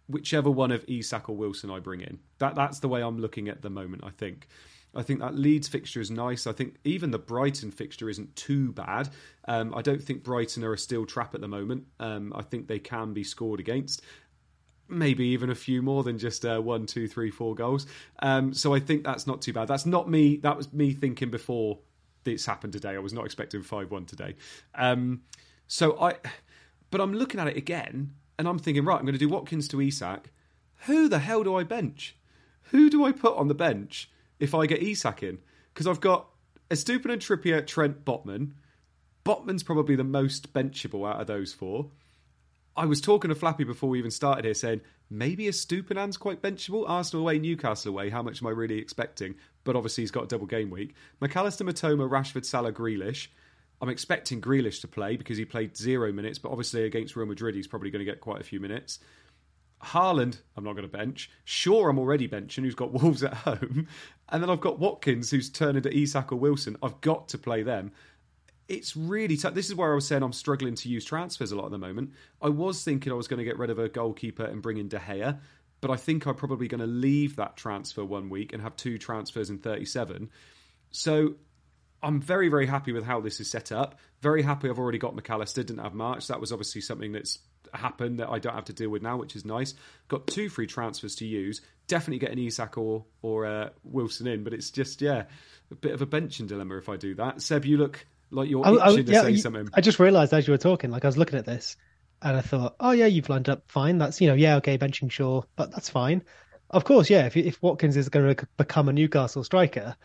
whichever one of Isak or Wilson I bring in. That that's the way I'm looking at the moment. I think. I think that Leeds fixture is nice. I think even the Brighton fixture isn't too bad. Um, I don't think Brighton are a steel trap at the moment. Um, I think they can be scored against maybe even a few more than just uh, one, two, three, four goals. Um, so I think that's not too bad. That's not me. That was me thinking before this happened today. I was not expecting five one today. Um, so I, but I'm looking at it again, and I'm thinking, right, I'm going to do Watkins to Isak. Who the hell do I bench? Who do I put on the bench if I get Isak in? Because I've got Estupiñán Trippier, Trent, Botman. Botman's probably the most benchable out of those four. I was talking to Flappy before we even started here, saying maybe Estupiñán's quite benchable. Arsenal away, Newcastle away. How much am I really expecting? But obviously, he's got a double game week. McAllister, Mitoma, Rashford, Salah, Grealish. I'm expecting Grealish to play because he played zero minutes, but obviously against Real Madrid, he's probably going to get quite a few minutes. Haaland, I'm not going to bench. Sure, I'm already benching, who's got Wolves at home. And then I've got Watkins, who's turning to Isak or Wilson. I've got to play them it's really tough. This is where I was saying I'm struggling to use transfers a lot at the moment. I was thinking I was going to get rid of a goalkeeper and bring in De Gea, but I think I'm probably going to leave that transfer one week and have two transfers in 37. So I'm very, very happy with how this is set up. Very happy I've already got Mac Allister, didn't have March. That was obviously something that's happened that I don't have to deal with now, which is nice. Got two free transfers to use. Definitely get an Isak or, or uh, Wilson in, but it's just, yeah, a bit of a benching dilemma if I do that. Seb, you look like you're I, I- to yeah, say you- something. I just realised as you were talking, like I was looking at this, and I thought, oh yeah, you've lined up fine. That's you know, yeah, okay, benching Shaw, but that's fine. Of course, yeah. If if Watkins is going to become a Newcastle striker,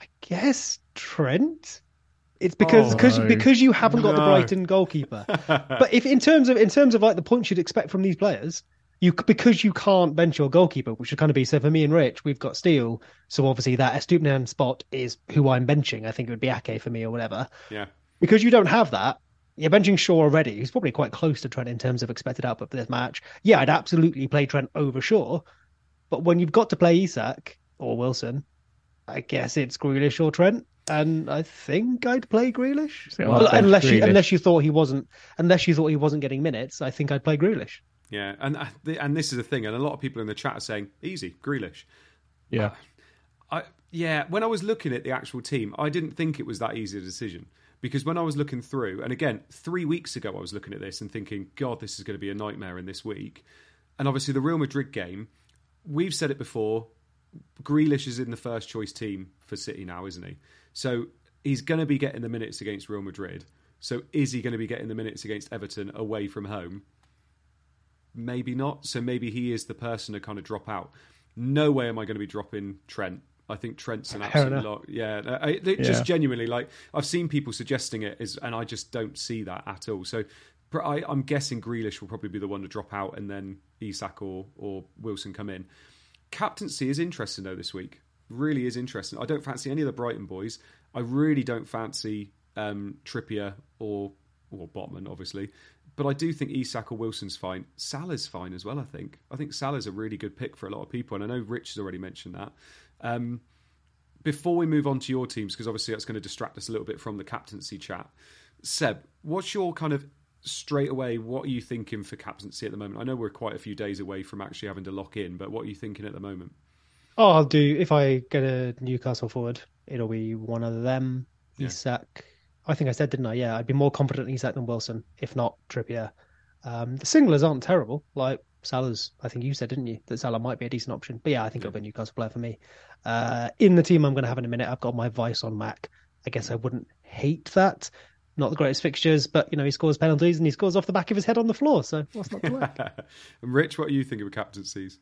I guess Trent. It's because Oh, because no. because you haven't got the Brighton goalkeeper. but if in terms of in terms of like the points you'd expect from these players, you because you can't bench your goalkeeper, which would kind of be so for me and Rich, we've got Steele, so obviously that Estupiñán spot is who I'm benching. I think it would be Ake for me or whatever yeah. because you don't have that, you're benching Shaw already. He's probably quite close to Trent in terms of expected output for this match. Yeah, I'd absolutely play Trent over Shaw, but when you've got to play Isak or Wilson, I guess it's Grealish or Trent, and I think I'd play Grealish. Well, bench unless you unless you thought he wasn't unless you thought he wasn't getting minutes, I think I'd play Grealish. Yeah, and uh, and this is the thing, and a lot of people in the chat are saying easy, Grealish. Yeah. I yeah, when I was looking at the actual team, I didn't think it was that easy a decision because when I was looking through, and again, three weeks ago, I was looking at this and thinking, God, this is going to be a nightmare in this week. And obviously, the Real Madrid game, we've said it before. Grealish is in the first choice team for City now, isn't he? So he's going to be getting the minutes against Real Madrid. So is he going to be getting the minutes against Everton away from home? Maybe not. So maybe he is the person to kind of drop out. No way am I going to be dropping Trent. I think Trent's an absolute lock. Yeah, I, Yeah. just genuinely like I've seen people suggesting it is, and I just don't see that at all. So I, I'm guessing Grealish will probably be the one to drop out, and then Isak or or Wilson come in. Captaincy is interesting though this week. Really is interesting. I don't fancy any of the Brighton boys. I really don't fancy um, Trippier or or Botman, obviously. But I do think Isak or Wilson's fine. Salah's fine as well. I think. I think Salah's a really good pick for a lot of people, and I know Rich has already mentioned that. Um, before we move on to your teams, because obviously that's going to distract us a little bit from the captaincy chat. Seb, what's your kind of straight away? What are you thinking for captaincy at the moment? I know we're quite a few days away from actually having to lock in, but what are you thinking at the moment? Oh, I'll do if I get a Newcastle forward, it'll be one of them. Yeah. Isak. I think I said, didn't I? Yeah, I'd be more confident in Isak than Wilson, if not Trippier. Um, the singlers aren't terrible. Like Salah's, I think you said, didn't you, that Salah might be a decent option. But yeah, I think it'll be a Newcastle player for me. Uh, in the team I'm going to have in a minute, I've got my vice on Mac. I guess I wouldn't hate that. Not the greatest fixtures, but you know he scores penalties and he scores off the back of his head on the floor. So what's not to like? and Rich, what are you thinking of captaincies?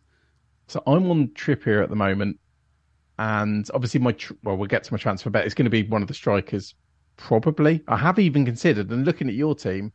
So I'm on Trippier at the moment, and obviously my tr- well, we'll get to my transfer bet. It's going to be one of the strikers, probably. I have even considered, and looking at your team,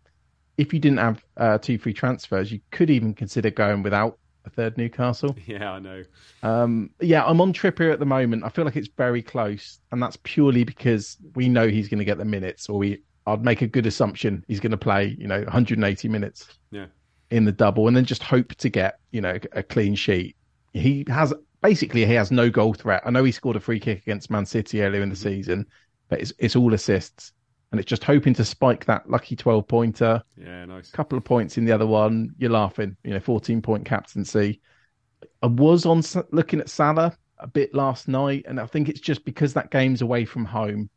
if you didn't have uh, two free transfers, you could even consider going without a third Newcastle. Yeah, I know. Um, yeah, I'm on Trippier at the moment. I feel like it's very close, and that's purely because we know he's going to get the minutes, or we I'd make a good assumption he's going to play, you know, 180 minutes Yeah. in the double, and then just hope to get, you know, a clean sheet. He has basically he has no goal threat. I know he scored a free kick against Man City earlier in the season, but it's it's all assists, and it's just hoping to spike that lucky 12 pointer Yeah, nice. couple of points in the other one. You're laughing, you know, 14 point captaincy. I was on looking at Salah a bit last night, and I think it's just because that game's away from home,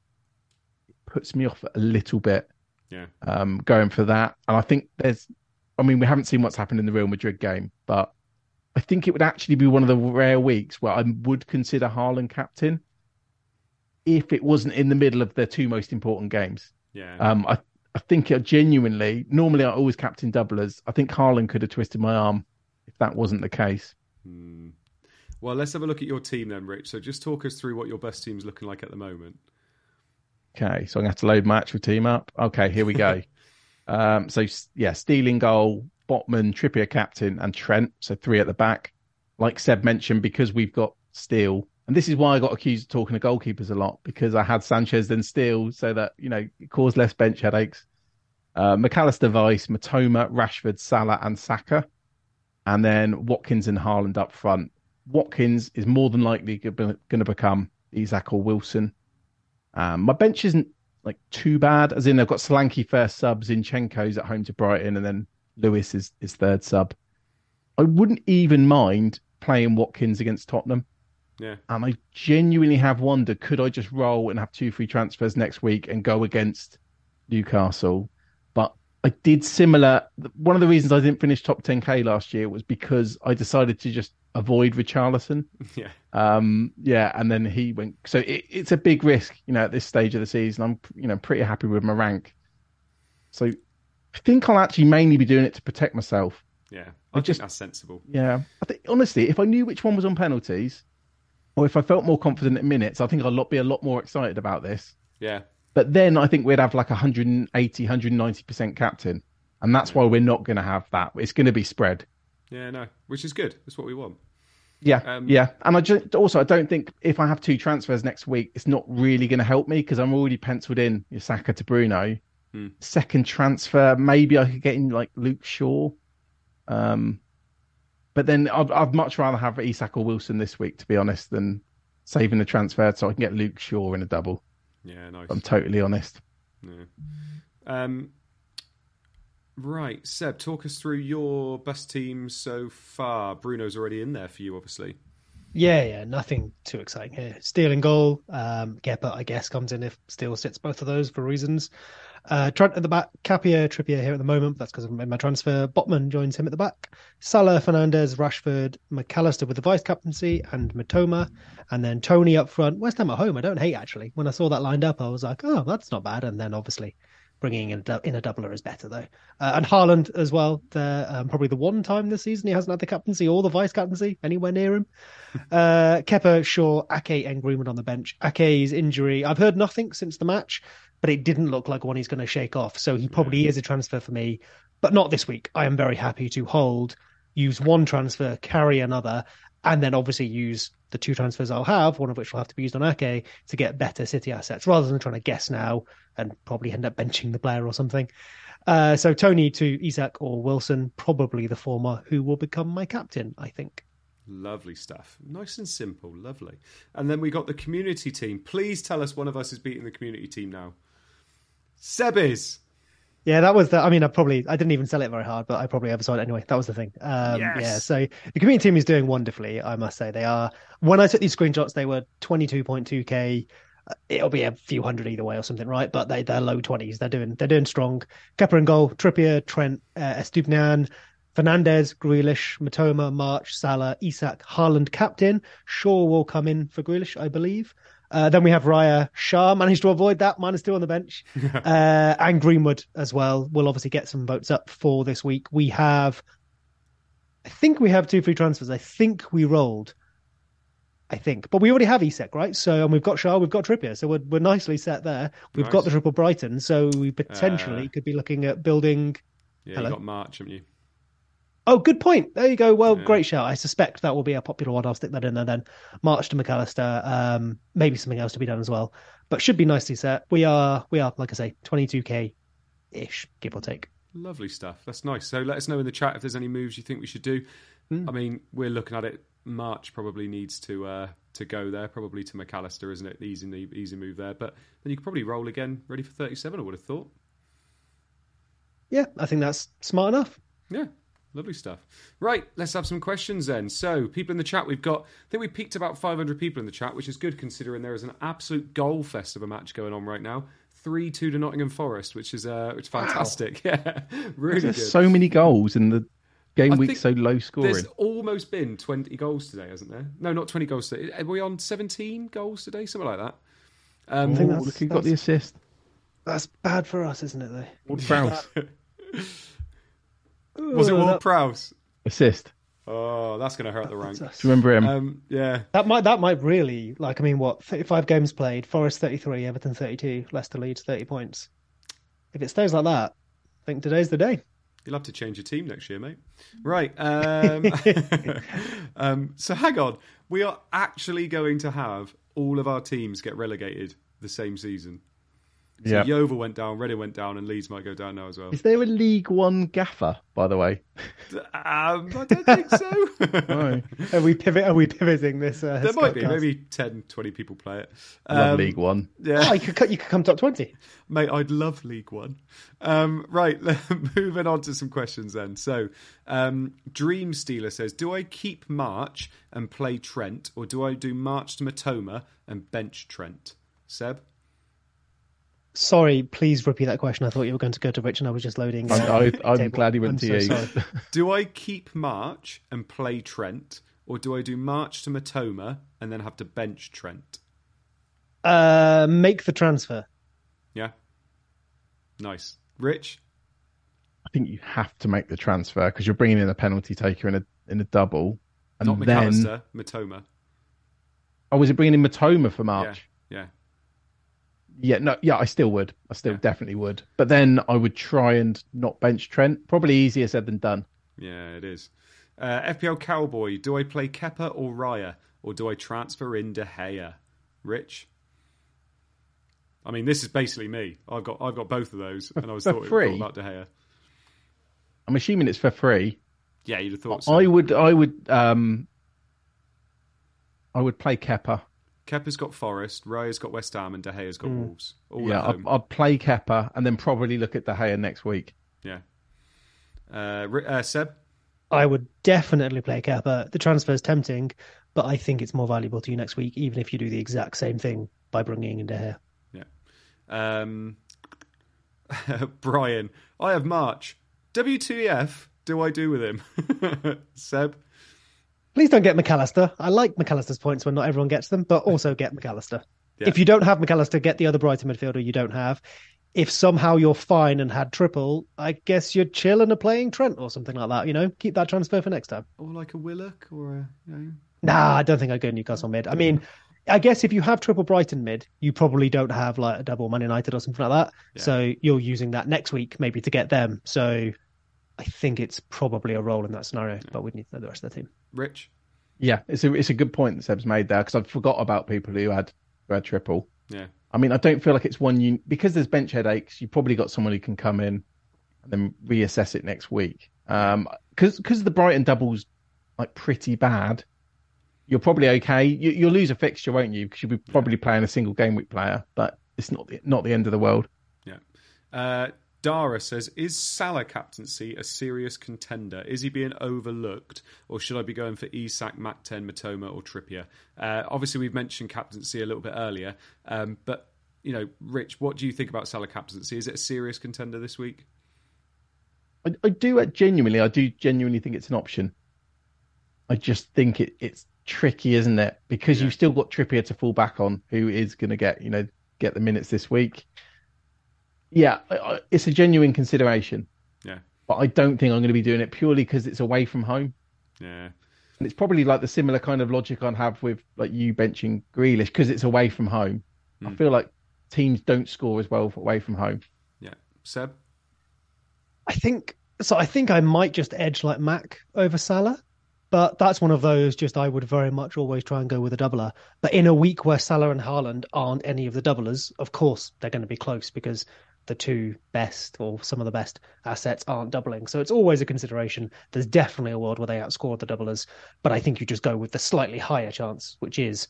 it puts me off a little bit Yeah. um, going for that. And I think there's, I mean, we haven't seen what's happened in the Real Madrid game, but I think it would actually be one of the rare weeks where I would consider Haaland captain if it wasn't in the middle of their two most important games. Yeah. Um, I I think uh, genuinely, normally I always captain doublers. I think Haaland could have twisted my arm if that wasn't the case. Hmm. Well, let's have a look at your team then, Rich. So just talk us through what your best team's looking like at the moment. Okay, so I'm gonna have to load my actual team up. Okay, here we go. um, so yeah, Steele in goal, Botman, Trippier captain, and Trent. So three at the back. Like Seb mentioned, because we've got Steele, and this is why I got accused of talking to goalkeepers a lot because I had Sanchez then Steele, so that you know it caused less bench headaches. Uh, Mac Allister, Vice, Mitoma, Rashford, Salah, and Saka, and then Watkins and Haaland up front. Watkins is more than likely going to become Isak or Wilson. Um, my bench isn't like too bad, as in I've got Solanke first sub, Zinchenko's at home to Brighton, and then Lewis is, is third sub. I wouldn't even mind playing Watkins against Tottenham. Yeah. And I genuinely have wondered could I just roll and have two free transfers next week and go against Newcastle? But I did similar. One of the reasons I didn't finish top 10k last year was because I decided to just avoid Richarlison. Yeah. Um, yeah, and then he went. So it, it's a big risk, you know, at this stage of the season. I'm, you know, pretty happy with my rank. So I think I'll actually mainly be doing it to protect myself. Yeah. I I just- that's sensible. Yeah, I think honestly, if I knew which one was on penalties, or if I felt more confident in minutes, I think I'd lot- be a lot more excited about this. Yeah. But then I think we'd have like 180, 190% captain. And that's why we're not going to have that. It's going to be spread. Yeah, no. Which is good. That's what we want. Yeah, Um, yeah. And I just also I don't think if I have two transfers next week, it's not really going to help me because I'm already penciled in Saka to Bruno. Hmm. Second transfer, maybe I could get in like Luke Shaw. Um, but then I'd, I'd much rather have Isak or Wilson this week, to be honest, than saving the transfer so I can get Luke Shaw in a double. Yeah, nice. I'm totally honest. Yeah. Um, right, Seb, talk us through your best team so far. Bruno's already in there for you, obviously. Yeah, yeah, nothing too exciting here. Steele in goal. Um, Kepa, I guess, comes in if Steele sits both of those for reasons. Uh, Trent at the back, Capia, Trippier here at the moment. But that's because I've made my transfer. Botman joins him at the back. Salah, Fernandes, Rashford, Mac Allister with the vice captaincy, and Mitoma. And then Toney up front. West Ham at home, I don't hate actually. When I saw that lined up, I was like, oh, that's not bad. And then obviously bringing in a, in a doubler is better though. Uh, and Haaland as well. There, um, probably the one time this season he hasn't had the captaincy or the vice captaincy anywhere near him. Uh, Kepa, Shaw, Ake, and Greenwood on the bench. Ake's injury, I've heard nothing since the match. But it didn't look like one he's going to shake off. So he probably is a transfer for me, but not this week. I am very happy to hold, use one transfer, carry another, and then obviously use the two transfers I'll have, one of which will have to be used on Ake to get better City assets rather than trying to guess now and probably end up benching the player or something. Uh, so Toney to Isak or Wilson, probably the former, who will become my captain, I think. Lovely stuff. Nice and simple. Lovely. And then we got the community team. Please tell us one of us is beating the community team now. Seb is. Yeah, that was the. I mean, I probably I didn't even sell it very hard, but I probably oversold it anyway. That was the thing. Um, Yes. Yeah, so the community team is doing wonderfully. I must say they are. When I took these screenshots, they were twenty two point two k. It'll be a few hundred either way or something, right? But they they're low twenties. They're doing they're doing strong. Kepa and goal. Trippier, Trent, uh, Estupiñán, Fernandes, Grealish, Mitoma, March, Salah, Isak, Haaland captain. Shaw will come in for Grealish, I believe. Uh, then we have Raya Shaw managed to avoid that minus two on the bench, uh, and Greenwood as well. We'll obviously get some votes up for this week. We have, I think we have two free transfers. I think we rolled. I think, but we already have Isak, right? So, and we've got Shaw, we've got Trippier, so we're we're nicely set there. We've got the triple Brighton, so we potentially Uh, could be looking at building. Yeah, Hello. you got March, haven't you? Oh, good point. There you go. Well, Yeah. great shout. I suspect that will be a popular one. I'll stick that in there then. March to Mac Allister. Um, maybe something else to be done as well, but should be nicely set. We are, we are, like I say, 22k ish, give or take. Lovely stuff. That's nice. So let us know in the chat if there's any moves you think we should do. Hmm. I mean, we're looking at it. March probably needs to uh, to go there, probably to Mac Allister, isn't it? Easy, easy move there. But then you could probably roll again, ready for 37. I would have thought. Yeah, I think that's smart enough. Yeah, lovely stuff. Right, let's have some questions then. So, people in the chat, we've got, I think we peaked about 500 people in the chat, which is good considering there is an absolute goal fest of a match going on right now. 3 2 to Nottingham Forest, which is uh, which is fantastic. Yeah, really There's good. so many goals in the game I week, so low scoring. There's almost been 20 goals today, hasn't there? No, not 20 goals today. Are we on 17 goals today? Something like that. Um, I think that's- look who got the assist. That's bad for us, isn't it? Though. Ward Prowse. was it Ward that- Prowse? assist. Oh, that's going to hurt the rank. Do you remember him? Um, yeah, That might that might really like I mean what 35 games played Forest 33 Everton 32 Leicester Leeds 30 points if it stays like that I think today's the day You'll have to change your team next year, mate. Right. Um, um, so hang on. We are actually going to have all of our teams get relegated the same season. So yeah. Yeovil went down, Reading went down, and Leeds might go down now as well. Is there a League One gaffer, by the way? Um, I don't think so. No. are we pivot are we pivoting this uh, there might be. Scoutcast? Maybe 10, 20 people play it. I love Um, League One. Yeah. oh, you could you could come top 20 Mate, I'd love League One. Um, right, moving on to some questions then. So, um, Dream Stealer says, "Do I keep March and play Trent, or do I do March to Mitoma and bench Trent?" Seb, sorry please repeat that question I thought you were going to go to Rich and I was just loading I'm, uh, I, I'm glad he went I'm to so you. do I keep March and play Trent, or do I do March to Mitoma and then have to bench Trent? uh make the transfer Yeah, nice. Rich, I think you have to make the transfer because you're bringing in a penalty taker in a in a double, and not then McAllister, Mitoma. oh, was it bringing in Mitoma for March? Yeah, yeah. Yeah, no, yeah, I still would. I still Yeah. definitely would. But then I would try and not bench Trent. Probably easier said than done. Yeah, it is. Uh, FPL Cowboy, do I play Kepa or Raya, or do I transfer in De Gea? Rich? I mean, this is basically me. I've got I've got both of those, and I was thought, free? thought about De Gea. I'm assuming it's for free. Yeah, you'd have thought so. I would, I would, um, I would play Kepa. Kepa's got Forest, Raya's got West Ham, and De Gea's got Wolves. All yeah, I'd. I'd play Kepa and then probably look at De Gea next week. Yeah. Uh, uh, Seb? I would definitely play Kepa. The transfer is tempting, but I think it's more valuable to you next week, even if you do the exact same thing by bringing in De Gea. Yeah. Um, Brian, I have March. WTF do I do with him? Seb? Please don't get Mac Allister. I like Mac Allister's points when not everyone gets them, but also get Mac Allister. Yeah. If you don't have Mac Allister, get the other Brighton midfielder you don't have. If somehow you're fine and had triple, I guess you're chill and are playing Trent or something like that. You know, keep that transfer for next time. Or like a Willock or a, you know, Nah, I don't think I'd go Newcastle mid. I mean, I guess if you have triple Brighton mid, you probably don't have like a double Man United or something like that. Yeah. So you're using that next week maybe to get them. So I think it's probably a role in that scenario, but we need to know the rest of the team. Rich? Yeah, it's a it's a good point that Seb's made there because I forgot about people who had who had triple. Yeah. I mean, I don't feel like it's one you because there's bench headaches. You probably got someone who can come in and then reassess it next week. Um, because because the Brighton doubles like pretty bad. You're probably okay. You, you'll lose a fixture, won't you? Because you'll be probably playing a single game week player, but it's not the, not the end of the world. Yeah. Uh, Dara says, "Is Salah captaincy a serious contender? Is he being overlooked, or should I be going for Isak, Mac Ten, Mitoma, or Trippier?" Uh, obviously, we've mentioned captaincy a little bit earlier, um, but you know, Rich, what do you think about Salah captaincy? Is it a serious contender this week? I, I do uh, genuinely, I do genuinely think it's an option. I just think it, it's tricky, isn't it? Because Yeah. you've still got Trippier to fall back on, who is going to get you know get the minutes this week. Yeah, I, I, it's a genuine consideration, Yeah, but I don't think I'm going to be doing it purely because it's away from home. yeah, And it's probably like the similar kind of logic I'd have with like you benching Grealish because it's away from home. I Hmm. feel like teams don't score as well away from home. yeah. Seb, I think so. I think I might just edge like Mac over Salah, but that's one of those. Just I would very much always try and go with a doubler. But in a week where Salah and Haaland aren't any of the doublers, of course they're going to be close because the two best or some of the best assets aren't doubling. So it's always a consideration. There's definitely a world where they outscore the doublers, but I think you just go with the slightly higher chance, which is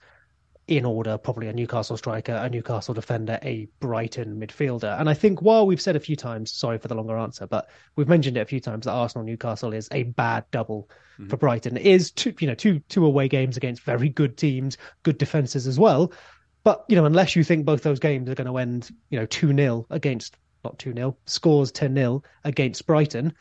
in order, probably a Newcastle striker, a Newcastle defender, a Brighton midfielder. And I think while we've said a few times, sorry for the longer answer, but we've mentioned it a few times that Arsenal Newcastle is a bad double mm-hmm. for Brighton. It is two, you know, two two away games against very good teams, good defenses as well. But you know, unless you think both those games are going to end, you know, two 0 against not two 0 scores ten 0 against Brighton,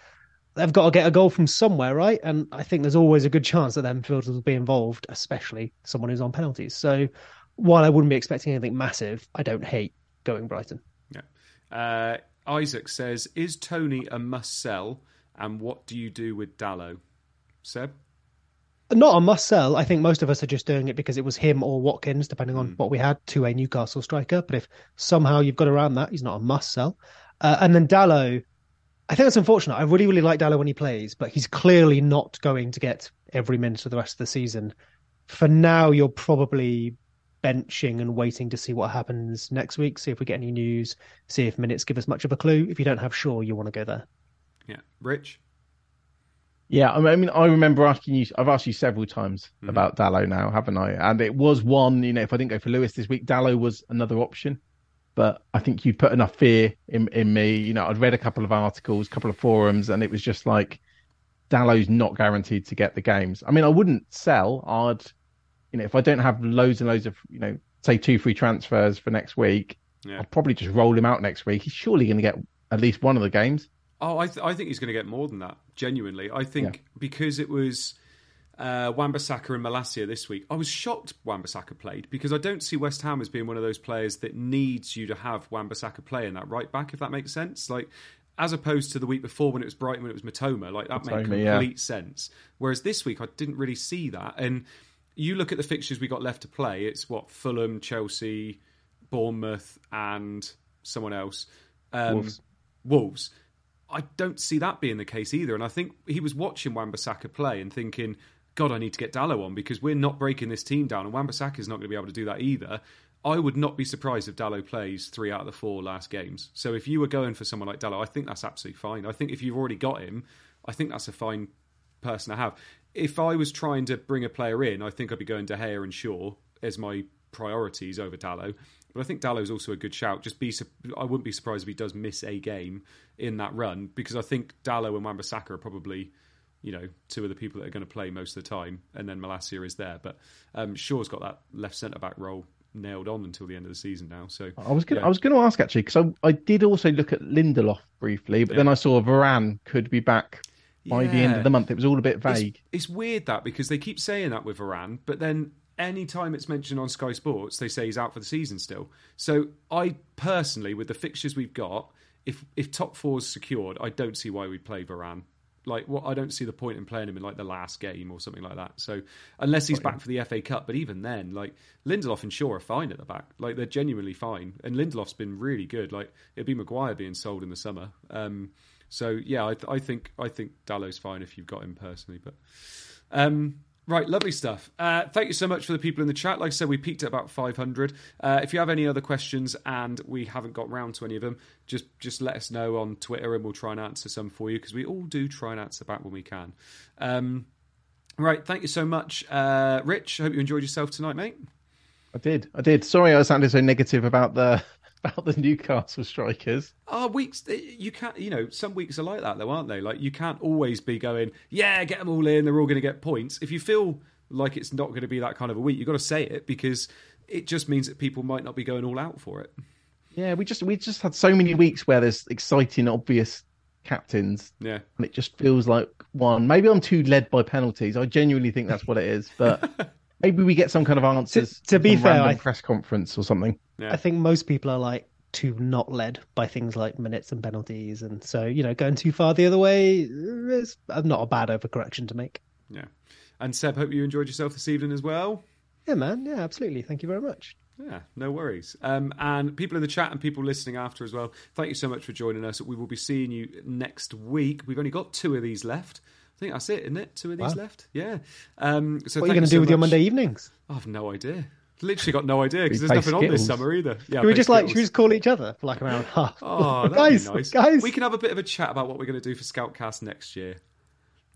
they've got to get a goal from somewhere, right? And I think there's always a good chance that them midfielders will be involved, especially someone who's on penalties. So while I wouldn't be expecting anything massive, I don't hate going Brighton. yeah. Uh, Isaac says, "Is Toney a must sell, and what do you do with Dalot?" Seb, Not a must sell. I think most of us are just doing it because it was him or Watkins, depending on what we had, to a Newcastle striker. But if somehow you've got around that, he's not a must sell. Uh, and then Dalot, I think it's unfortunate. I really, really like Dalot when he plays, but he's clearly not going to get every minute for the rest of the season. For now, you're probably benching and waiting to see what happens next week, see if we get any news, see if minutes give us much of a clue. If you don't have Shaw, you want to go there. yeah, Rich, Yeah, I mean- I remember asking you. I've asked you several times mm-hmm. about Dalot now, haven't I? And it was one. You know, if I didn't go for Lewis this week, Dalot was another option. But I think you put enough fear in in me. You know, I'd read a couple of articles, a couple of forums, and it was just like Dalot's not guaranteed to get the games. I mean, I wouldn't sell. I'd, you know, if I don't have loads and loads of, you know, say two free transfers for next week, Yeah. I'll probably just roll him out next week. He's surely going to get at least one of the games. Oh, I, th- I think he's going to get more than that. Genuinely, I think because it was uh, Wan-Bissaka and Malacia this week, I was shocked Wan-Bissaka played because I don't see West Ham as being one of those players that needs you to have Wan-Bissaka play in that right back. If that makes sense, like as opposed to the week before when it was Brighton, when it was Mitoma, like that made Mitoma, yeah. complete sense. Whereas this week, I didn't really see that. And you look at the fixtures we got left to play. It's what Fulham, Chelsea, Bournemouth, and someone else. Um, Wolves. Wolves. I don't see that being the case either. And I think he was watching Wan-Bissaka play and thinking, God, I need to get Dalot on because we're not breaking this team down, and Wan-Bissaka is not going to be able to do that either. I would not be surprised if Dalot plays three out of the four last games. So if you were going for someone like Dalot, I think that's absolutely fine. I think if you've already got him, I think that's a fine person to have. If I was trying to bring a player in, I think I'd be going to Schär and Shaw as my priorities over Dalot. But I think Dalot's also a good shout. Just be, I wouldn't be surprised if he does miss a game in that run because I think Dalot and Wan-Bissaka are probably, you know, two of the people that are going to play most of the time, and then Malacia is there. But um, Shaw's got that left centre back role nailed on until the end of the season now. So I was gonna, yeah. I was going to ask actually because I, I did also look at Lindelof briefly, but then I saw Varane could be back by the end of the month. It was all a bit It's- vague. It's, weird that because they keep saying that with Varane, but then any time it's mentioned on Sky Sports, they say he's out for the season still. So I personally, with the fixtures we've got, if if top four's secured, I don't see why we'd play Varane Like, what I don't see the point in playing him in like the last game or something like that. So, unless he's back for the FA Cup, but even then, like Lindelof and Shaw are fine at the back. Like, they're genuinely fine, and Lindelof's been really good. Like, it'd be Maguire being sold in the summer. Um, so yeah, I, I think I think Dalot's fine if you've got him personally, but. Um, Right, lovely stuff. Uh, thank you so much for the people in the chat. Like I said, we peaked at about 500. Uh, if you have any other questions and we haven't got round to any of them, just just let us know on Twitter and we'll try and answer some for you because we all do try and answer back when we can. Um, right, thank you so much, uh, Rich. I hope you enjoyed yourself tonight, mate. I did. I did. Sorry, I sounded so negative about the about the Newcastle strikers. Oh, weeks eh, you can't. You know, some weeks are like that, though, aren't they? Like you can't always be going, yeah, get them all in. They're all going to get points. If you feel like it's not going to be that kind of a week, you've got to say it because it just means that people might not be going all out for it. Yeah, we just we just had so many weeks where there's exciting, obvious captains. Yeah, and it just feels like one. Maybe I'm too led by penalties. I genuinely think that's what it is, but. Maybe we get some kind of answers to, to be fair, I, press conference or something. Yeah. I think most people are like too not led by things like minutes and penalties, and so you know going too far the other way is not a bad overcorrection to make. Yeah, and Seb, hope you enjoyed yourself this evening as well. Yeah, man. Yeah, absolutely. Thank you very much. Yeah, no worries. Um, and people in the chat and people listening after as well, thank you so much for joining us. We will be seeing you next week. We've only got two of these left. I think that's it, isn't it? Two of these wow. left. Yeah. Um, so what are you going to do so with much. your Monday evenings? I have no idea. Literally got no idea because there's nothing Skittles. on this summer either. Yeah, should we just like should we just call each other for like an hour and a half? Oh, guys, nice. guys, we can have a bit of a chat about what we're going to do for Scoutcast next year.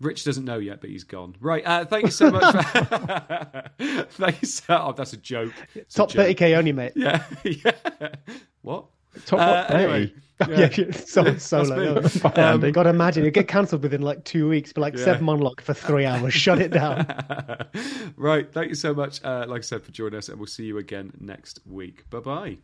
Rich doesn't know yet, but he's gone. Right. Uh, thank you so much. For... thank you so. Oh, that's a joke. It's Top thirty k only, mate. Yeah. yeah. What? Top uh, anyway. Yeah, yeah so, solo. Um, Got to imagine it get cancelled within like two weeks, but like yeah. seven monologue for three hours. Shut it down. right. Thank you so much. Uh, like I said, for joining us, and we'll see you again next week. Bye bye.